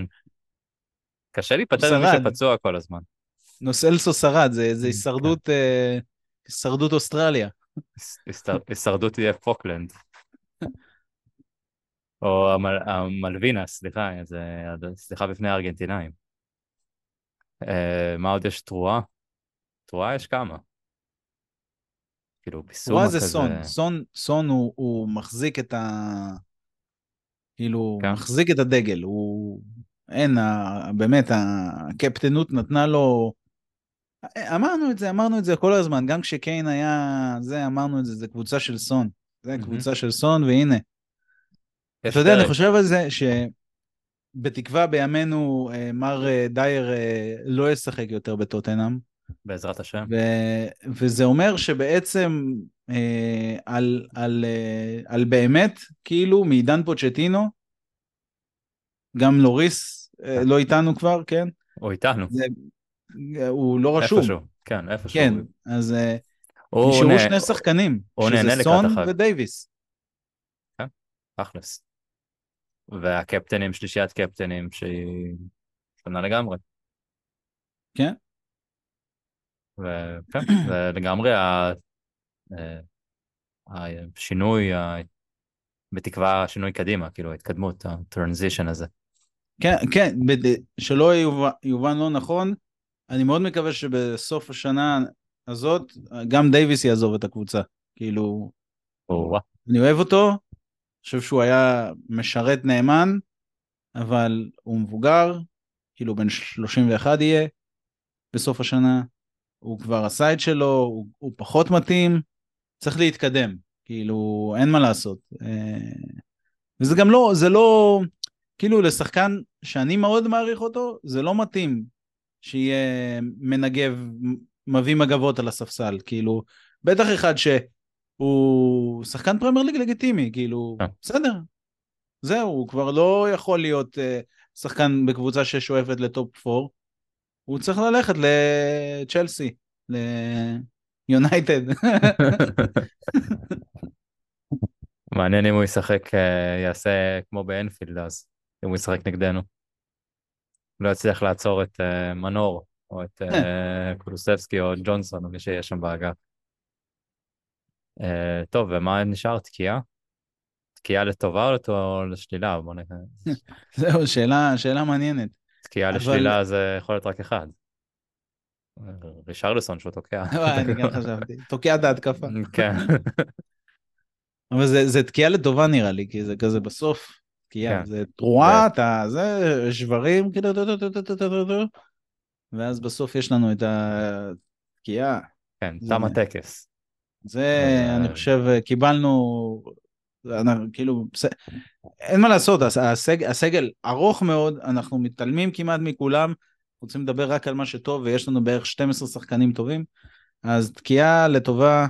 Speaker 1: קשה להיפטר ממי שפצוע כל הזמן.
Speaker 2: לו סלסו שרד, זה כן. אה, הישרדות אוסטרליה.
Speaker 1: הישרדות יהיה פוקלנד. או המלווינה, סליחה, סליחה בפני הארגנטינאים. אה, מה עוד יש? תרועה? תרועה יש כמה. כאילו, ביסומה
Speaker 2: רואה
Speaker 1: כזה.
Speaker 2: זה סון, סון, סון הוא, הוא מחזיק את ה... כאילו,
Speaker 1: כן.
Speaker 2: מחזיק את הדגל, הוא... אין, ה... באמת, הקפטנות נתנה לו... אמרנו את זה, אמרנו את זה כל הזמן, גם כשקיין היה... זה, אמרנו את זה, זה קבוצה של סון. זה
Speaker 1: מהמם.
Speaker 2: קבוצה של סון, והנה. אתה יודע, אני. חושב על זה שבתקווה בימינו אה, מר אה, דייר אה, לא ישחק יותר בטוטנאם,
Speaker 1: בעזרת השם.
Speaker 2: ו- וזה אומר שבעצם אה, על, על, אה, על באמת, כאילו, מעידן פוצ'טינו, גם לוריס אה, לא איתנו כבר, כן?
Speaker 1: הוא איתנו.
Speaker 2: זה, הוא לא רשום.
Speaker 1: איפשהו. כן, איפשהו.
Speaker 2: כן, אז אה, נשארו שני שחקנים, שזה סון. ודייוויס.
Speaker 1: תכלס. והקפטנים, שלישיית קפטנים שהיא שונה לגמרי.
Speaker 2: כן.
Speaker 1: וכן, זה לגמרי ה- אה, השינוי, ה- בתקווה שינוי קדימה, כאילו ההתקדמות, הטרנזישן הזה.
Speaker 2: כן, כן, שלא יובן, לא נכון, אני מאוד מקווה שבסוף השנה הזאת, גם דייוויס יעזוב את הקבוצה. כאילו. אני אוהב אותו, חושב שהוא היה משרת נאמן, אבל הוא מבוגר, כאילו בן 31 יהיה בסוף השנה, הוא כבר עשה את שלו, הוא, הוא פחות מתאים, צריך להתקדם, כאילו אין מה לעשות. אה, וזה גם לא, זה לא, כאילו לשחקן שאני מאוד מעריך אותו, זה לא מתאים שיהיה מנגב, מביא מגבות על הספסל, כאילו, בטח אחד שהוא שחקן פרמייר ליג לגיטימי, כאילו,
Speaker 1: אה.
Speaker 2: בסדר, זהו, הוא כבר לא יכול להיות uh, שחקן בקבוצה ששואפת לטופ 4, הוא צריך ללכת לצ'לסי, ליונייטד.
Speaker 1: מעניין אם הוא ישחק, אה, יעשה כמו באנפילד אז, אם הוא ישחק נגדנו. לא יצליח לעצור את אה, מנור, או את אה, קולוסבסקי או ג'ונסון, או מי שיהיה שם באגף. אה, טוב, ומה נשאר? תקיעה? תקיעה לטובה או לשלילה? בוא נראה.
Speaker 2: זהו, שאלה, שאלה מעניינת.
Speaker 1: תקיעה
Speaker 2: אבל...
Speaker 1: לשלילה זה יכול להיות רק אחד. רישרלסון שהוא תוקע.
Speaker 2: אני גם חשבתי, תוקע את ההתקפה.
Speaker 1: כן.
Speaker 2: אבל זה, זה תקיעה לטובה נראה לי, כי זה כזה בסוף. תקיעה,
Speaker 1: כן.
Speaker 2: זה תרועה, אתה, זה שברים, כאילו, ואז בסוף יש לנו את התקיעה.
Speaker 1: כן, תם הטקס.
Speaker 2: זה,
Speaker 1: אז,
Speaker 2: אני
Speaker 1: אה,
Speaker 2: חושב, קיבלנו, אנחנו, כאילו, אין מה לעשות, הס- הסג, הסגל ארוך מאוד, אנחנו מתעלמים כמעט מכולם, רוצים לדבר רק על מה שטוב, ויש לנו בערך 12 שחקנים טובים, אז תקיעה לטובה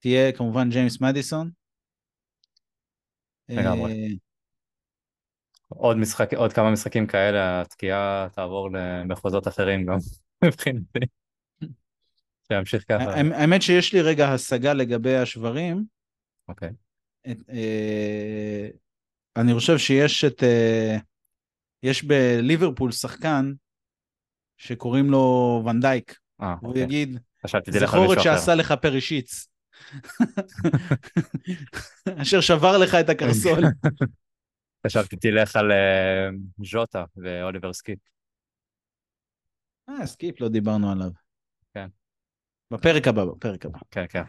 Speaker 2: תהיה כמובן ג'יימס מדיסון.
Speaker 1: לגמרי.
Speaker 2: אה,
Speaker 1: עוד משחק, עוד כמה משחקים כאלה, התקיעה תעבור למחוזות אחרים גם, מבחינתי. שימשיך ככה.
Speaker 2: האמ- האמת שיש לי רגע השגה לגבי השברים.
Speaker 1: אוקיי.
Speaker 2: אה, אני חושב שיש את... אה, יש בליברפול שחקן שקוראים לו ואן דייק.
Speaker 1: אה,
Speaker 2: הוא
Speaker 1: אוקיי.
Speaker 2: יגיד, זכור את
Speaker 1: אשר
Speaker 2: עשה לך פרישיץ. אשר שבר לך את הקרסול.
Speaker 1: חשבתי תלך על ז'וטה ואוליבר סקיפ.
Speaker 2: אה, סקיפ, לא דיברנו עליו. בפרק הבא, בפרק הבא.
Speaker 1: כן, כן.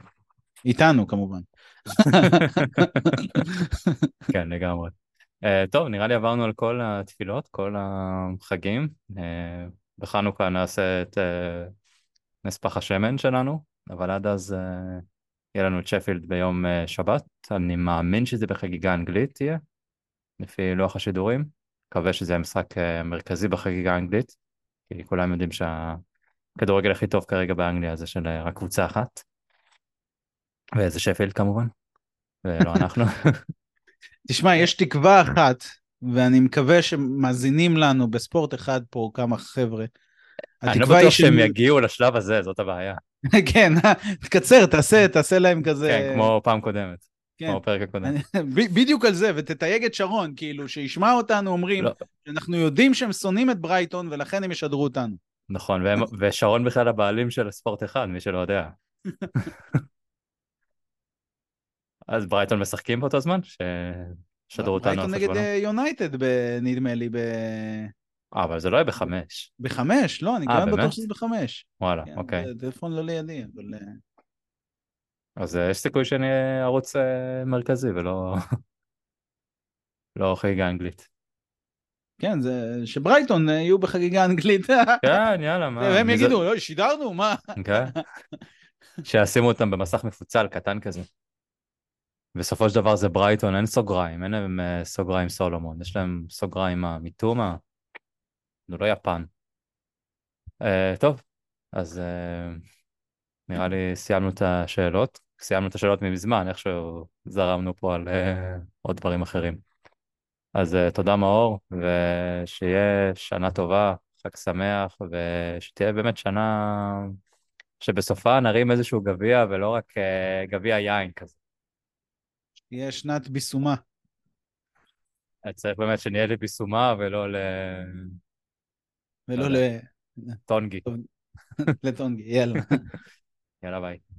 Speaker 2: איתנו כמובן.
Speaker 1: כן, לגמרי. Uh, טוב, נראה לי עברנו על כל התפילות, כל החגים. Uh, בחנוכה נעשה את uh, נס פח השמן שלנו, אבל עד אז uh, יהיה לנו את שפילד ביום uh, שבת. אני מאמין שזה בחגיגה אנגלית תהיה, לפי לוח השידורים. מקווה שזה יהיה משחק uh, מרכזי בחגיגה האנגלית, כי כולם יודעים שהכדורגל הכי טוב כרגע באנגליה זה של uh, רק קבוצה אחת. וזה שפילד כמובן, ולא אנחנו.
Speaker 2: תשמע, יש תקווה אחת, ואני מקווה שמאזינים לנו בספורט אחד פה כמה חבר'ה.
Speaker 1: אני לא בטוח שהם יגיעו לשלב הזה, זאת הבעיה.
Speaker 2: כן, תקצר, תעשה, תעשה להם כזה...
Speaker 1: כן, כמו פעם קודמת,
Speaker 2: כן.
Speaker 1: כמו בפרק הקודם.
Speaker 2: בדיוק על זה, ותתייג את שרון, כאילו, שישמע אותנו אומרים,
Speaker 1: לא.
Speaker 2: שאנחנו יודעים שהם שונאים את ברייטון, ולכן הם ישדרו אותנו.
Speaker 1: נכון, והם- ושרון בכלל הבעלים של ספורט אחד, מי שלא יודע. אז ברייטון משחקים באותו זמן? ששדרו אותנו על
Speaker 2: ברייטון נגד? אה, יונייטד, ב- נדמה לי, ב...
Speaker 1: אה, אבל זה לא יהיה בחמש.
Speaker 2: בחמש, לא, אני
Speaker 1: אה,
Speaker 2: כמעט בטוח? שזה בחמש.
Speaker 1: וואלה,
Speaker 2: כן,
Speaker 1: אוקיי.
Speaker 2: טלפון לא לידי, אבל... אה,
Speaker 1: אז יש סיכוי שאני ערוץ מרכזי ולא לא חגיגה אנגלית.
Speaker 2: כן, זה... שברייטון אה, יהיו בחגיגה אנגלית.
Speaker 1: כן, יאללה, מה?
Speaker 2: והם יגידו, לא, שידרנו, מה?
Speaker 1: כן. שישימו אותם במסך מפוצל, קטן כזה. בסופו של דבר זה ברייטון, אין סוגריים, אין להם אה, סוגריים סולומון, יש להם סוגריים מה, מתומה? זה לא יפן. אה, טוב, אז אה, נראה לי סיימנו את השאלות. סיימנו את השאלות מזמן, איכשהו זרמנו פה על אה, עוד דברים אחרים. אז אה, תודה מאור, ושיהיה שנה טובה, חג שמח, ושתהיה באמת שנה שבסופה נרים איזשהו גביע, ולא רק אה, גביע יין כזה.
Speaker 2: יהיה שנת ביסומה.
Speaker 1: אז צריך באמת שנהיה לביסומה ולא
Speaker 2: ולא
Speaker 1: לא
Speaker 2: ל-
Speaker 1: לטונגי.
Speaker 2: לטונגי, יאללה.
Speaker 1: יאללה ביי.